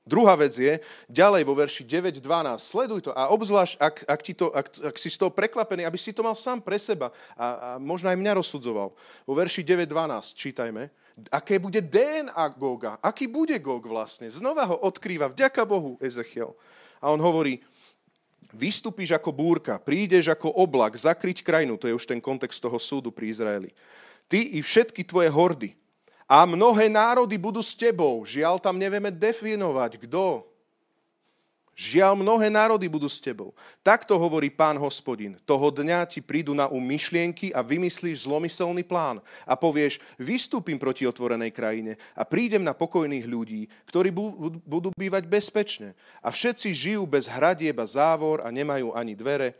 Druhá vec je, ďalej vo verši 9.12, sleduj to a obzvlášť, ak, ak, ti to, ak, ak si z toho prekvapený, aby si to mal sám pre seba a, a možno aj mňa rozsudzoval. Vo verši 9.12 čítajme, aké bude DNA Goga, aký bude Gog vlastne. Znova ho odkrýva, vďaka Bohu, Ezechiel. A on hovorí, vystupíš ako búrka, prídeš ako oblak, zakryť krajinu, to je už ten kontext toho súdu pri Izraeli. Ty i všetky tvoje hordy, a mnohé národy budú s tebou. Žiaľ, tam nevieme definovať, kto. Žiaľ, mnohé národy budú s tebou. Takto hovorí pán hospodin. Toho dňa ti prídu na um myšlienky a vymyslíš zlomyselný plán. A povieš, vystúpim proti otvorenej krajine a prídem na pokojných ľudí, ktorí budú bývať bezpečne. A všetci žijú bez hradieb a závor a nemajú ani dvere.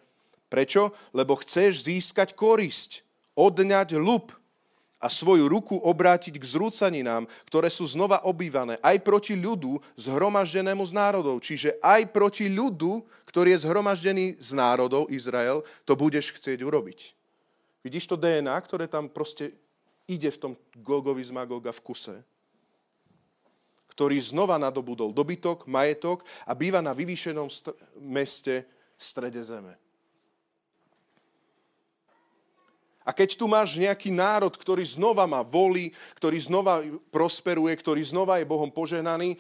Prečo? Lebo chceš získať korisť, odňať lup a svoju ruku obrátiť k zrúcaninám, ktoré sú znova obývané, aj proti ľudu zhromaždenému z národov. Čiže aj proti ľudu, ktorý je zhromaždený z národov, Izrael, to budeš chcieť urobiť. Vidíš to DNA, ktoré tam proste ide v tom Gogovi z Magoga v kuse? Ktorý znova nadobudol dobytok, majetok a býva na vyvýšenom st- meste v strede zeme. A keď tu máš nejaký národ, ktorý znova má voli, ktorý znova prosperuje, ktorý znova je Bohom poženaný,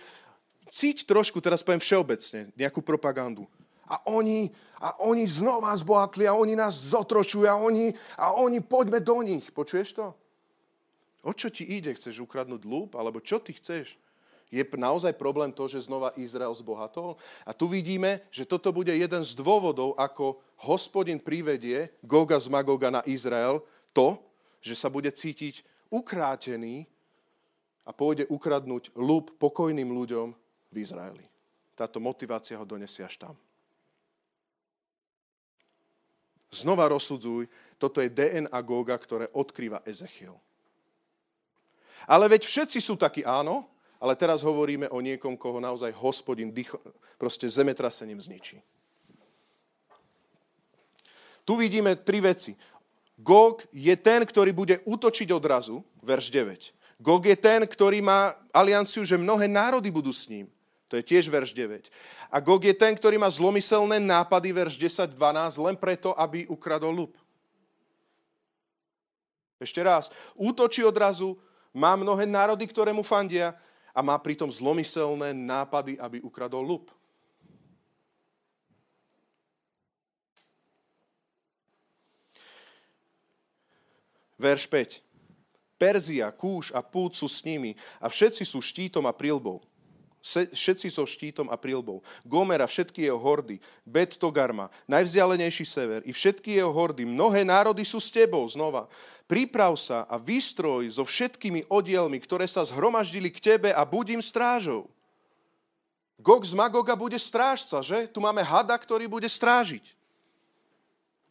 cíť trošku, teraz poviem všeobecne, nejakú propagandu. A oni, a oni znova zbohatli a oni nás zotročujú a oni, a oni poďme do nich. Počuješ to? O čo ti ide? Chceš ukradnúť lúb? Alebo čo ty chceš? Je naozaj problém to, že znova Izrael zbohatol? A tu vidíme, že toto bude jeden z dôvodov, ako hospodin privedie Goga z Magoga na Izrael, to, že sa bude cítiť ukrátený a pôjde ukradnúť lúb pokojným ľuďom v Izraeli. táto motivácia ho donesie až tam. Znova rozsudzuj, toto je DNA Goga, ktoré odkrýva Ezechiel. Ale veď všetci sú takí áno, ale teraz hovoríme o niekom, koho naozaj hospodin dýcho, proste zemetrasením zničí. Tu vidíme tri veci. Gog je ten, ktorý bude útočiť odrazu, verš 9. Gog je ten, ktorý má alianciu, že mnohé národy budú s ním. To je tiež verš 9. A Gog je ten, ktorý má zlomyselné nápady, verš 10, 12, len preto, aby ukradol lup. Ešte raz. Útočí odrazu, má mnohé národy, ktoré mu fandia a má pritom zlomyselné nápady, aby ukradol lup. Verš 5. Perzia, Kúš a Pút sú s nimi a všetci sú štítom a prilbou všetci so štítom a prilbou. Gomera, všetky jeho hordy, Bet Togarma, najvzdialenejší sever i všetky jeho hordy, mnohé národy sú s tebou znova. Priprav sa a vystroj so všetkými odielmi, ktoré sa zhromaždili k tebe a budím strážou. Gog z Magoga bude strážca, že? Tu máme hada, ktorý bude strážiť.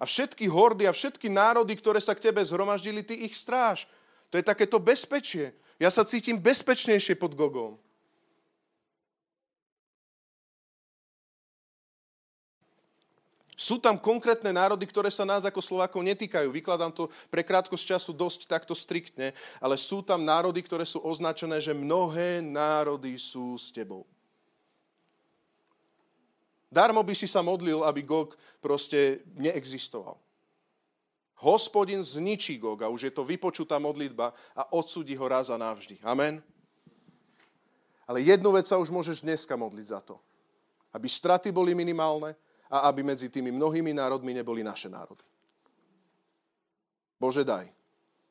A všetky hordy a všetky národy, ktoré sa k tebe zhromaždili, ty ich stráž. To je takéto bezpečie. Ja sa cítim bezpečnejšie pod Gogom. Sú tam konkrétne národy, ktoré sa nás ako Slovákov netýkajú. Vykladám to pre krátkosť času dosť takto striktne, ale sú tam národy, ktoré sú označené, že mnohé národy sú s tebou. Darmo by si sa modlil, aby Gog proste neexistoval. Hospodin zničí Gog a už je to vypočutá modlitba a odsudí ho raz a navždy. Amen. Ale jednu vec sa už môžeš dneska modliť za to. Aby straty boli minimálne, a aby medzi tými mnohými národmi neboli naše národy. Bože, daj.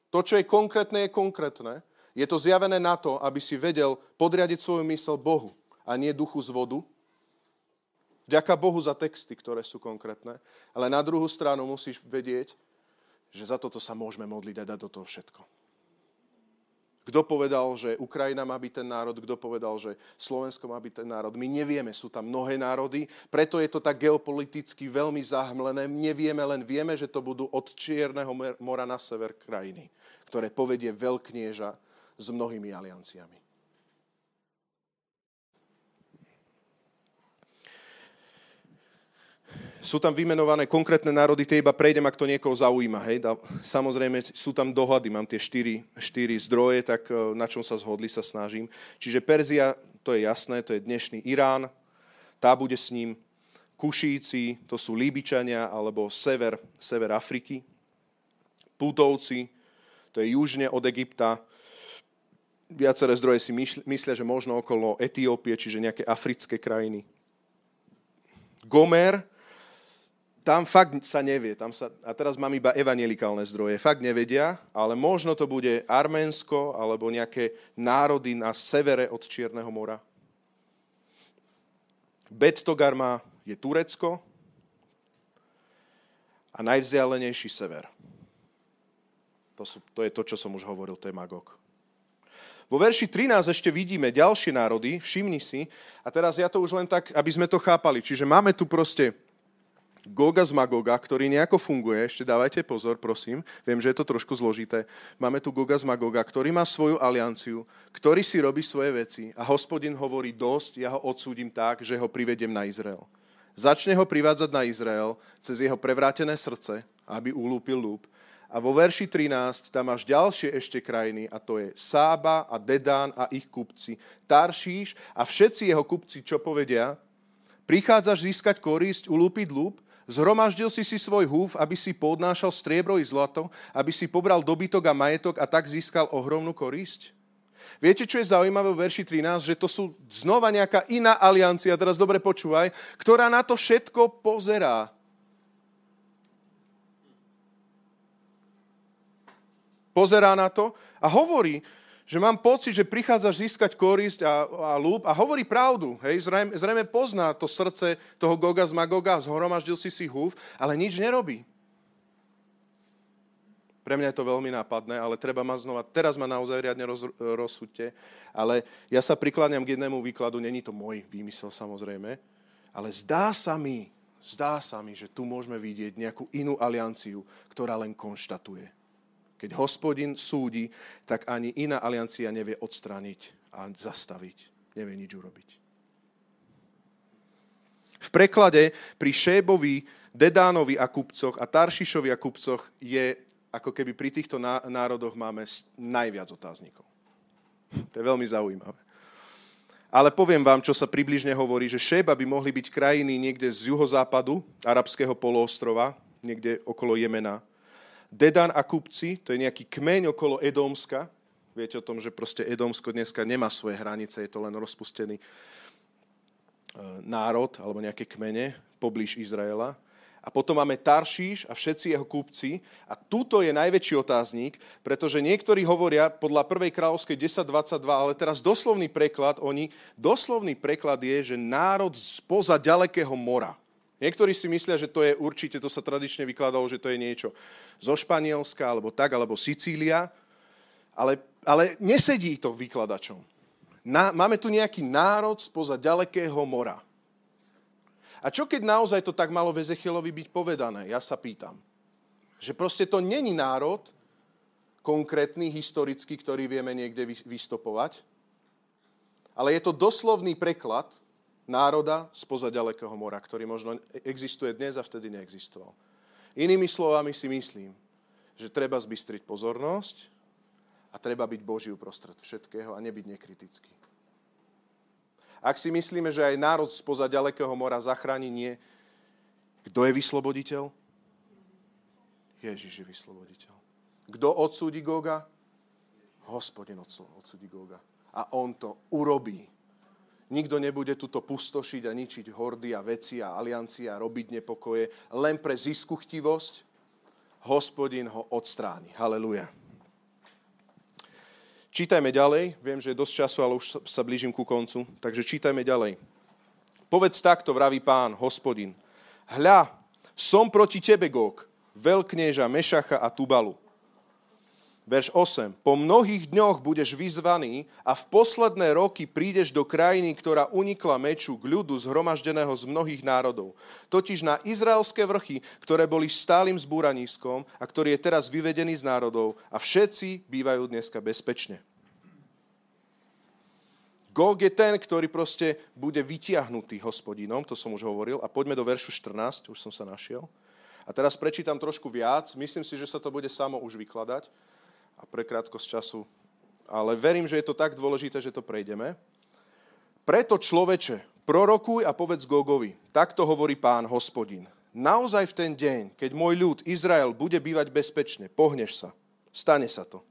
To, čo je konkrétne, je konkrétne. Je to zjavené na to, aby si vedel podriadiť svoju mysel Bohu a nie duchu z vodu. Ďaká Bohu za texty, ktoré sú konkrétne. Ale na druhú stranu musíš vedieť, že za toto sa môžeme modliť a dať do toho všetko. Kto povedal, že Ukrajina má byť ten národ, kto povedal, že Slovensko má byť ten národ. My nevieme, sú tam mnohé národy, preto je to tak geopoliticky veľmi zahmlené. Nevieme, len vieme, že to budú od Čierneho mora na sever krajiny, ktoré povedie veľknieža s mnohými alianciami. Sú tam vymenované konkrétne národy, tie iba prejdem, ak to niekoho zaujíma. Hej. Samozrejme, sú tam dohady, mám tie štyri, štyri zdroje, tak e, na čom sa zhodli, sa snažím. Čiže Perzia, to je jasné, to je dnešný Irán, tá bude s ním. Kušíci, to sú Líbičania, alebo sever, sever Afriky. Putovci, to je južne od Egypta. Viaceré zdroje si myslia, že možno okolo Etiópie, čiže nejaké africké krajiny. Gomer, tam fakt sa nevie. Tam sa, a teraz mám iba evangelikálne zdroje. Fakt nevedia, ale možno to bude Arménsko alebo nejaké národy na severe od Čierneho mora. Bettogarma je Turecko a najvzdialenejší sever. To, sú, to je to, čo som už hovoril, to je Magog. Vo verši 13 ešte vidíme ďalšie národy, všimni si. A teraz ja to už len tak, aby sme to chápali. Čiže máme tu proste Goga z Magoga, ktorý nejako funguje, ešte dávajte pozor, prosím, viem, že je to trošku zložité. Máme tu Goga z Magoga, ktorý má svoju alianciu, ktorý si robí svoje veci a hospodin hovorí dosť, ja ho odsúdim tak, že ho privediem na Izrael. Začne ho privádzať na Izrael cez jeho prevrátené srdce, aby ulúpil lúp. A vo verši 13 tam máš ďalšie ešte krajiny a to je Sába a Dedán a ich kupci, Taršíš a všetci jeho kupci, čo povedia, prichádzaš získať korisť, ulúpiť lúp, Zhromaždil si si svoj húf, aby si podnášal striebro i zlato, aby si pobral dobytok a majetok a tak získal ohromnú korisť? Viete, čo je zaujímavé v verši 13? Že to sú znova nejaká iná aliancia, teraz dobre počúvaj, ktorá na to všetko pozerá. Pozerá na to a hovorí, že mám pocit, že prichádzaš získať korisť a, a lúb a hovorí pravdu. Hej? Zrejme, zrejme pozná to srdce toho Goga z Magoga, zhromaždil si si húf, ale nič nerobí. Pre mňa je to veľmi nápadné, ale treba ma znova, teraz ma naozaj riadne roz, rozsudte, ale ja sa prikláňam k jednému výkladu, není to môj výmysel samozrejme, ale zdá sa mi, zdá sa mi, že tu môžeme vidieť nejakú inú alianciu, ktorá len konštatuje. Keď hospodin súdi, tak ani iná aliancia nevie odstrániť a zastaviť. Nevie nič urobiť. V preklade pri Šébovi, Dedánovi a kupcoch a Taršišovi a kupcoch je ako keby pri týchto národoch máme najviac otáznikov. To je veľmi zaujímavé. Ale poviem vám, čo sa približne hovorí, že Šéba by mohli byť krajiny niekde z juhozápadu arabského poloostrova, niekde okolo Jemena. Dedan a Kupci, to je nejaký kmeň okolo Edomska. Viete o tom, že proste Edomsko dneska nemá svoje hranice, je to len rozpustený e, národ alebo nejaké kmene poblíž Izraela. A potom máme Taršíš a všetci jeho kúpci. A tuto je najväčší otáznik, pretože niektorí hovoria podľa prvej kráľovskej 10.22, ale teraz doslovný preklad, oni, doslovný preklad je, že národ spoza ďalekého mora. Niektorí si myslia, že to je určite, to sa tradične vykladalo, že to je niečo zo Španielska, alebo tak, alebo Sicília, ale, ale nesedí to vykladačom. Na, máme tu nejaký národ spoza ďalekého mora. A čo keď naozaj to tak malo v Ezechielovi byť povedané? Ja sa pýtam. Že proste to není národ, konkrétny, historický, ktorý vieme niekde vystopovať, ale je to doslovný preklad národa spoza ďalekého mora, ktorý možno existuje dnes a vtedy neexistoval. Inými slovami si myslím, že treba zbystriť pozornosť a treba byť Boží uprostred všetkého a nebyť nekritický. Ak si myslíme, že aj národ spoza ďalekého mora zachráni, nie. Kto je vysloboditeľ? Ježiš je vysloboditeľ. Kto odsúdi Goga? Hospodin odsúdi Goga. A on to urobí. Nikto nebude tuto pustošiť a ničiť hordy a veci a aliancie a robiť nepokoje len pre ziskuchtivosť. Hospodin ho odstráni. Haleluja. Čítajme ďalej, viem, že je dosť času, ale už sa blížim ku koncu, takže čítajme ďalej. Povedz takto, vraví pán, hospodin. Hľa, som proti tebe, Gog, veľknieža Mešacha a Tubalu. Verš 8. Po mnohých dňoch budeš vyzvaný a v posledné roky prídeš do krajiny, ktorá unikla meču k ľudu zhromaždeného z mnohých národov. Totiž na izraelské vrchy, ktoré boli stálym zbúraniskom a ktorý je teraz vyvedený z národov a všetci bývajú dneska bezpečne. Gog je ten, ktorý proste bude vytiahnutý hospodinom, to som už hovoril. A poďme do veršu 14, už som sa našiel. A teraz prečítam trošku viac. Myslím si, že sa to bude samo už vykladať a pre krátkosť času. Ale verím, že je to tak dôležité, že to prejdeme. Preto človeče, prorokuj a povedz Gogovi, takto hovorí pán hospodin. Naozaj v ten deň, keď môj ľud Izrael bude bývať bezpečne, pohneš sa. Stane sa to.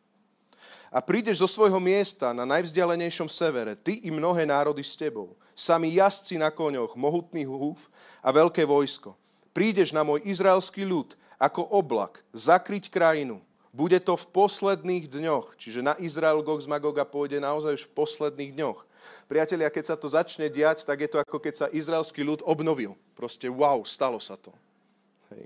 A prídeš zo svojho miesta na najvzdialenejšom severe, ty i mnohé národy s tebou, sami jazdci na koňoch, mohutný húf a veľké vojsko. Prídeš na môj izraelský ľud ako oblak, zakryť krajinu, bude to v posledných dňoch, čiže na Izrael Gog z Magoga pôjde naozaj už v posledných dňoch. Priatelia, keď sa to začne diať, tak je to ako keď sa izraelský ľud obnovil. Proste wow, stalo sa to. Hej.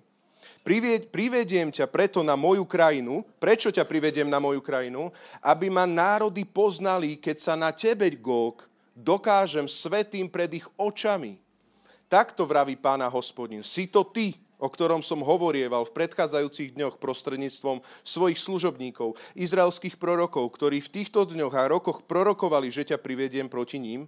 Privediem ťa preto na moju krajinu. Prečo ťa privediem na moju krajinu? Aby ma národy poznali, keď sa na tebe, Gog, dokážem svetým pred ich očami. Takto vraví pána hospodin. Si to ty, o ktorom som hovorieval v predchádzajúcich dňoch prostredníctvom svojich služobníkov, izraelských prorokov, ktorí v týchto dňoch a rokoch prorokovali, že ťa privediem proti ním.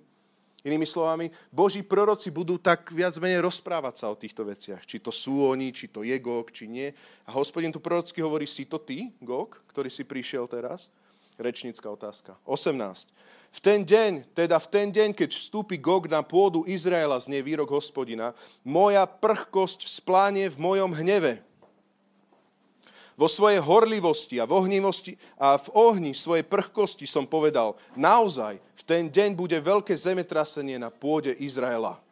Inými slovami, Boží proroci budú tak viac menej rozprávať sa o týchto veciach. Či to sú oni, či to je Gog, či nie. A hospodin tu prorocky hovorí, si to ty, Gog, ktorý si prišiel teraz? Rečnícka otázka. 18. V ten deň, teda v ten deň, keď vstúpi Gog na pôdu Izraela, znie výrok hospodina, moja prchkosť vzpláne v mojom hneve. Vo svojej horlivosti a v, ohnivosti a v ohni svojej prchkosti som povedal, naozaj v ten deň bude veľké zemetrasenie na pôde Izraela.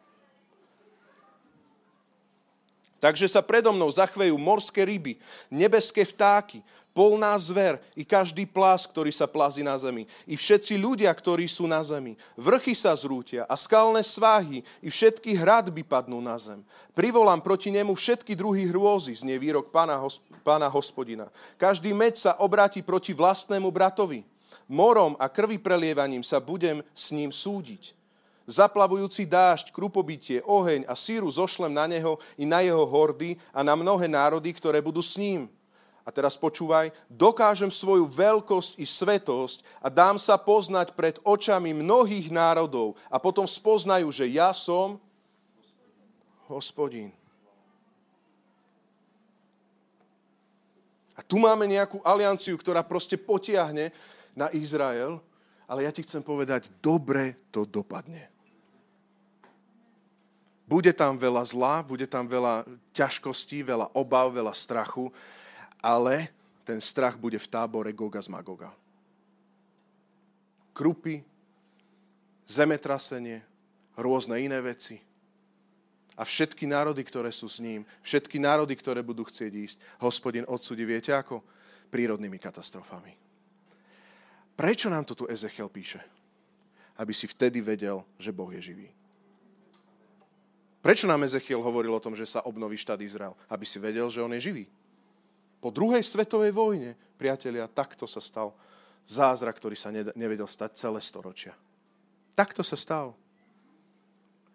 Takže sa predo mnou zachvejú morské ryby, nebeské vtáky, polná zver i každý plás, ktorý sa plazí na zemi, i všetci ľudia, ktorí sú na zemi. Vrchy sa zrútia a skalné sváhy i všetky hradby padnú na zem. Privolám proti nemu všetky druhy hrôzy, znie výrok pána, pána hospodina. Každý meď sa obráti proti vlastnému bratovi. Morom a krvi prelievaním sa budem s ním súdiť. Zaplavujúci dážď, krupobytie, oheň a síru zošlem na neho i na jeho hordy a na mnohé národy, ktoré budú s ním a teraz počúvaj, dokážem svoju veľkosť i svetosť a dám sa poznať pred očami mnohých národov a potom spoznajú, že ja som hospodín. A tu máme nejakú alianciu, ktorá proste potiahne na Izrael, ale ja ti chcem povedať, dobre to dopadne. Bude tam veľa zla, bude tam veľa ťažkostí, veľa obav, veľa strachu, ale ten strach bude v tábore Goga z Magoga. Krupy, zemetrasenie, rôzne iné veci. A všetky národy, ktoré sú s ním, všetky národy, ktoré budú chcieť ísť, hospodin odsudí, viete ako? Prírodnými katastrofami. Prečo nám to tu Ezechiel píše? Aby si vtedy vedel, že Boh je živý. Prečo nám Ezechiel hovoril o tom, že sa obnoví štát Izrael? Aby si vedel, že on je živý. Po druhej svetovej vojne, priatelia, takto sa stal zázrak, ktorý sa nevedel stať celé storočia. Takto sa stal.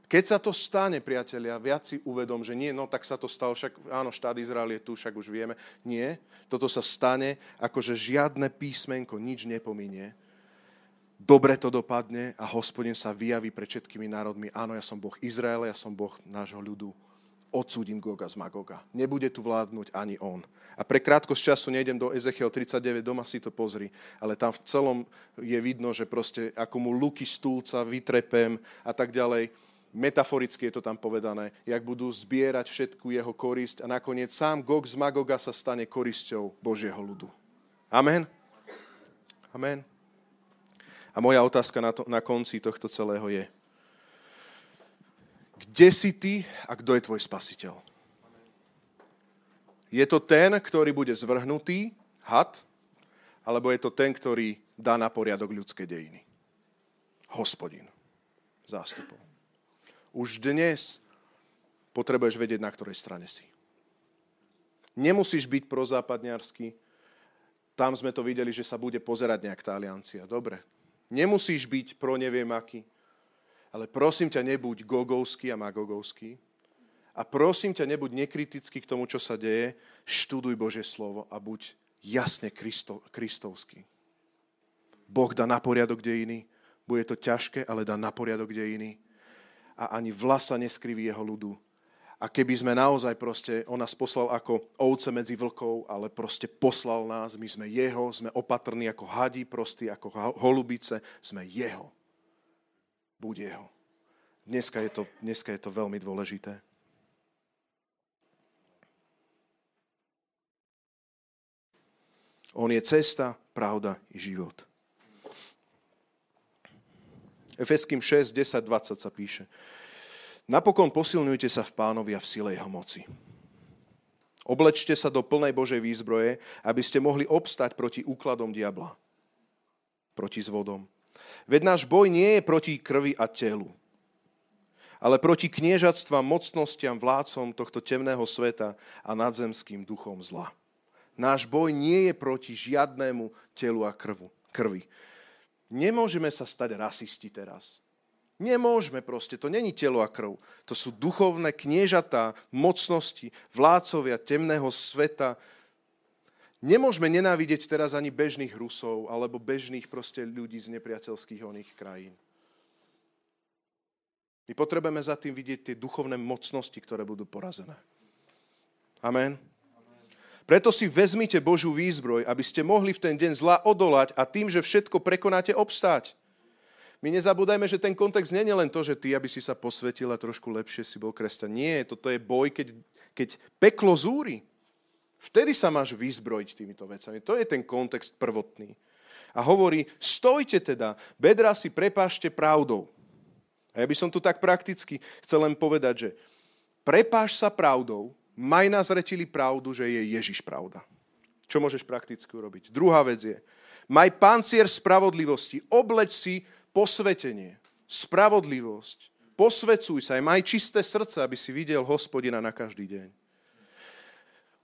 Keď sa to stane, priatelia, viac si uvedom, že nie, no tak sa to stalo, však áno, štát Izrael je tu, však už vieme. Nie, toto sa stane, akože žiadne písmenko, nič nepominie. Dobre to dopadne a hospodin sa vyjaví pred všetkými národmi. Áno, ja som Boh Izraela, ja som Boh nášho ľudu odsúdim Goga z Magoga. Nebude tu vládnuť ani on. A pre krátkosť času nejdem do Ezechiel 39, doma si to pozri, ale tam v celom je vidno, že proste ako mu luky stúlca vytrepem a tak ďalej. Metaforicky je to tam povedané, jak budú zbierať všetku jeho korisť a nakoniec sám Gog z Magoga sa stane korisťou Božieho ľudu. Amen? Amen. A moja otázka na, to, na konci tohto celého je, kde si ty a kto je tvoj spasiteľ? Je to ten, ktorý bude zvrhnutý, had, alebo je to ten, ktorý dá na poriadok ľudské dejiny? Hospodin zástupov. Už dnes potrebuješ vedieť, na ktorej strane si. Nemusíš byť prozápadňarský, tam sme to videli, že sa bude pozerať nejak tá aliancia. Dobre. Nemusíš byť pro neviem aký, ale prosím ťa, nebuď gogovský a magogovský. A prosím ťa, nebuď nekritický k tomu, čo sa deje. Študuj Božie slovo a buď jasne Kristo, kristovský. Boh dá na poriadok dejiny. Bude to ťažké, ale dá na poriadok dejiny. A ani vlasa neskriví jeho ľudu. A keby sme naozaj proste, on nás poslal ako ovce medzi vlkov, ale proste poslal nás, my sme jeho, sme opatrní ako hadí, prostí ako holubice, sme jeho buď jeho. Dneska je to, dneska je to veľmi dôležité. On je cesta, pravda i život. Efeským 6, 10, 20 sa píše. Napokon posilňujte sa v pánovi a v sile jeho moci. Oblečte sa do plnej Božej výzbroje, aby ste mohli obstať proti úkladom diabla, proti zvodom Veď náš boj nie je proti krvi a telu, ale proti kniežatstvám, mocnostiam, vládcom tohto temného sveta a nadzemským duchom zla. Náš boj nie je proti žiadnému telu a krvu, krvi. Nemôžeme sa stať rasisti teraz. Nemôžeme proste, to není telo a krv. To sú duchovné kniežatá, mocnosti, vládcovia temného sveta, Nemôžeme nenávidieť teraz ani bežných Rusov alebo bežných proste ľudí z nepriateľských oných krajín. My potrebujeme za tým vidieť tie duchovné mocnosti, ktoré budú porazené. Amen. Preto si vezmite Božú výzbroj, aby ste mohli v ten deň zla odolať a tým, že všetko prekonáte, obstáť. My nezabúdajme, že ten kontext nie je len to, že ty, aby si sa posvetil a trošku lepšie si bol kresťan. Nie, toto je boj, keď, keď peklo zúri. Vtedy sa máš vyzbrojiť týmito vecami. To je ten kontext prvotný. A hovorí, stojte teda, bedra si prepášte pravdou. A ja by som tu tak prakticky chcel len povedať, že prepáš sa pravdou, maj na zretili pravdu, že je Ježiš pravda. Čo môžeš prakticky urobiť? Druhá vec je, maj pancier spravodlivosti, obleč si posvetenie, spravodlivosť, posvecuj sa, maj čisté srdce, aby si videl hospodina na každý deň.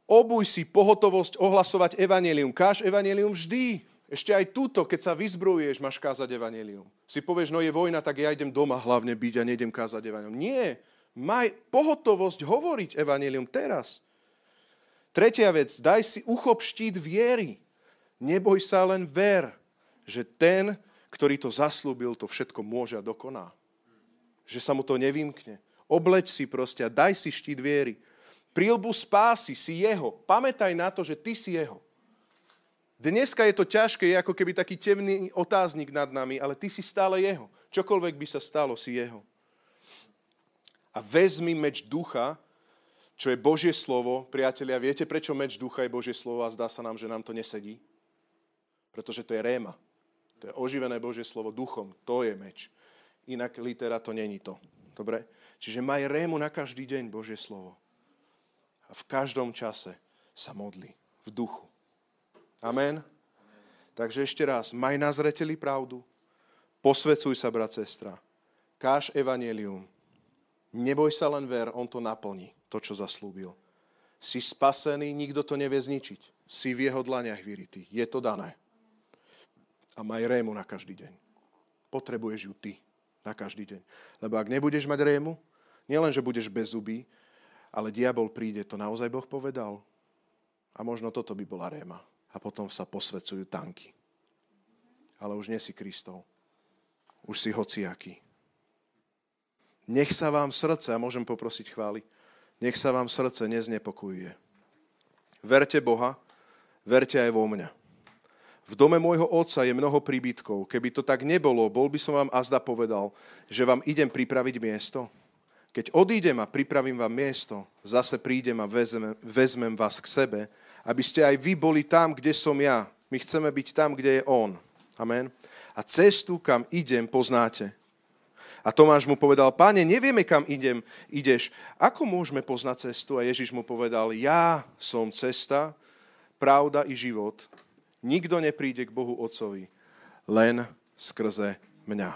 Obuj si pohotovosť ohlasovať evanelium. Káž evanelium vždy. Ešte aj túto, keď sa vyzbrojuješ, máš kázať evanelium. Si povieš, no je vojna, tak ja idem doma hlavne byť a nejdem kázať evanelium. Nie. Maj pohotovosť hovoriť evanelium teraz. Tretia vec, daj si uchop štít viery. Neboj sa, len ver, že ten, ktorý to zaslúbil, to všetko môže a dokoná. Že sa mu to nevymkne. Obleč si proste a daj si štít viery. Prílbu spásy si jeho. Pamätaj na to, že ty si jeho. Dneska je to ťažké, je ako keby taký temný otáznik nad nami, ale ty si stále jeho. Čokoľvek by sa stalo, si jeho. A vezmi meč ducha, čo je Božie slovo. Priatelia, viete, prečo meč ducha je Božie slovo a zdá sa nám, že nám to nesedí? Pretože to je réma. To je oživené Božie slovo duchom. To je meč. Inak litera to není to. Dobre? Čiže maj rému na každý deň Božie slovo a v každom čase sa modli v duchu. Amen. Takže ešte raz, maj na zreteli pravdu, posvecuj sa, brat, sestra, káž evanelium, neboj sa len ver, on to naplní, to, čo zaslúbil. Si spasený, nikto to nevie zničiť. Si v jeho dlaniach vyritý. Je to dané. A maj rému na každý deň. Potrebuješ ju ty na každý deň. Lebo ak nebudeš mať rému, nielen, že budeš bez zuby, ale diabol príde, to naozaj Boh povedal? A možno toto by bola réma. A potom sa posvedcujú tanky. Ale už nie si Kristov. Už si hociaký. Nech sa vám srdce, a môžem poprosiť chváli, nech sa vám srdce neznepokojuje. Verte Boha, verte aj vo mňa. V dome môjho otca je mnoho príbytkov. Keby to tak nebolo, bol by som vám azda povedal, že vám idem pripraviť miesto. Keď odídem a pripravím vám miesto, zase prídem a vezmem, vezmem vás k sebe, aby ste aj vy boli tam, kde som ja. My chceme byť tam, kde je On. Amen. A cestu, kam idem, poznáte. A Tomáš mu povedal, páne, nevieme, kam idem, ideš. Ako môžeme poznať cestu? A Ježiš mu povedal, ja som cesta, pravda i život. Nikto nepríde k Bohu Otcovi, len skrze mňa.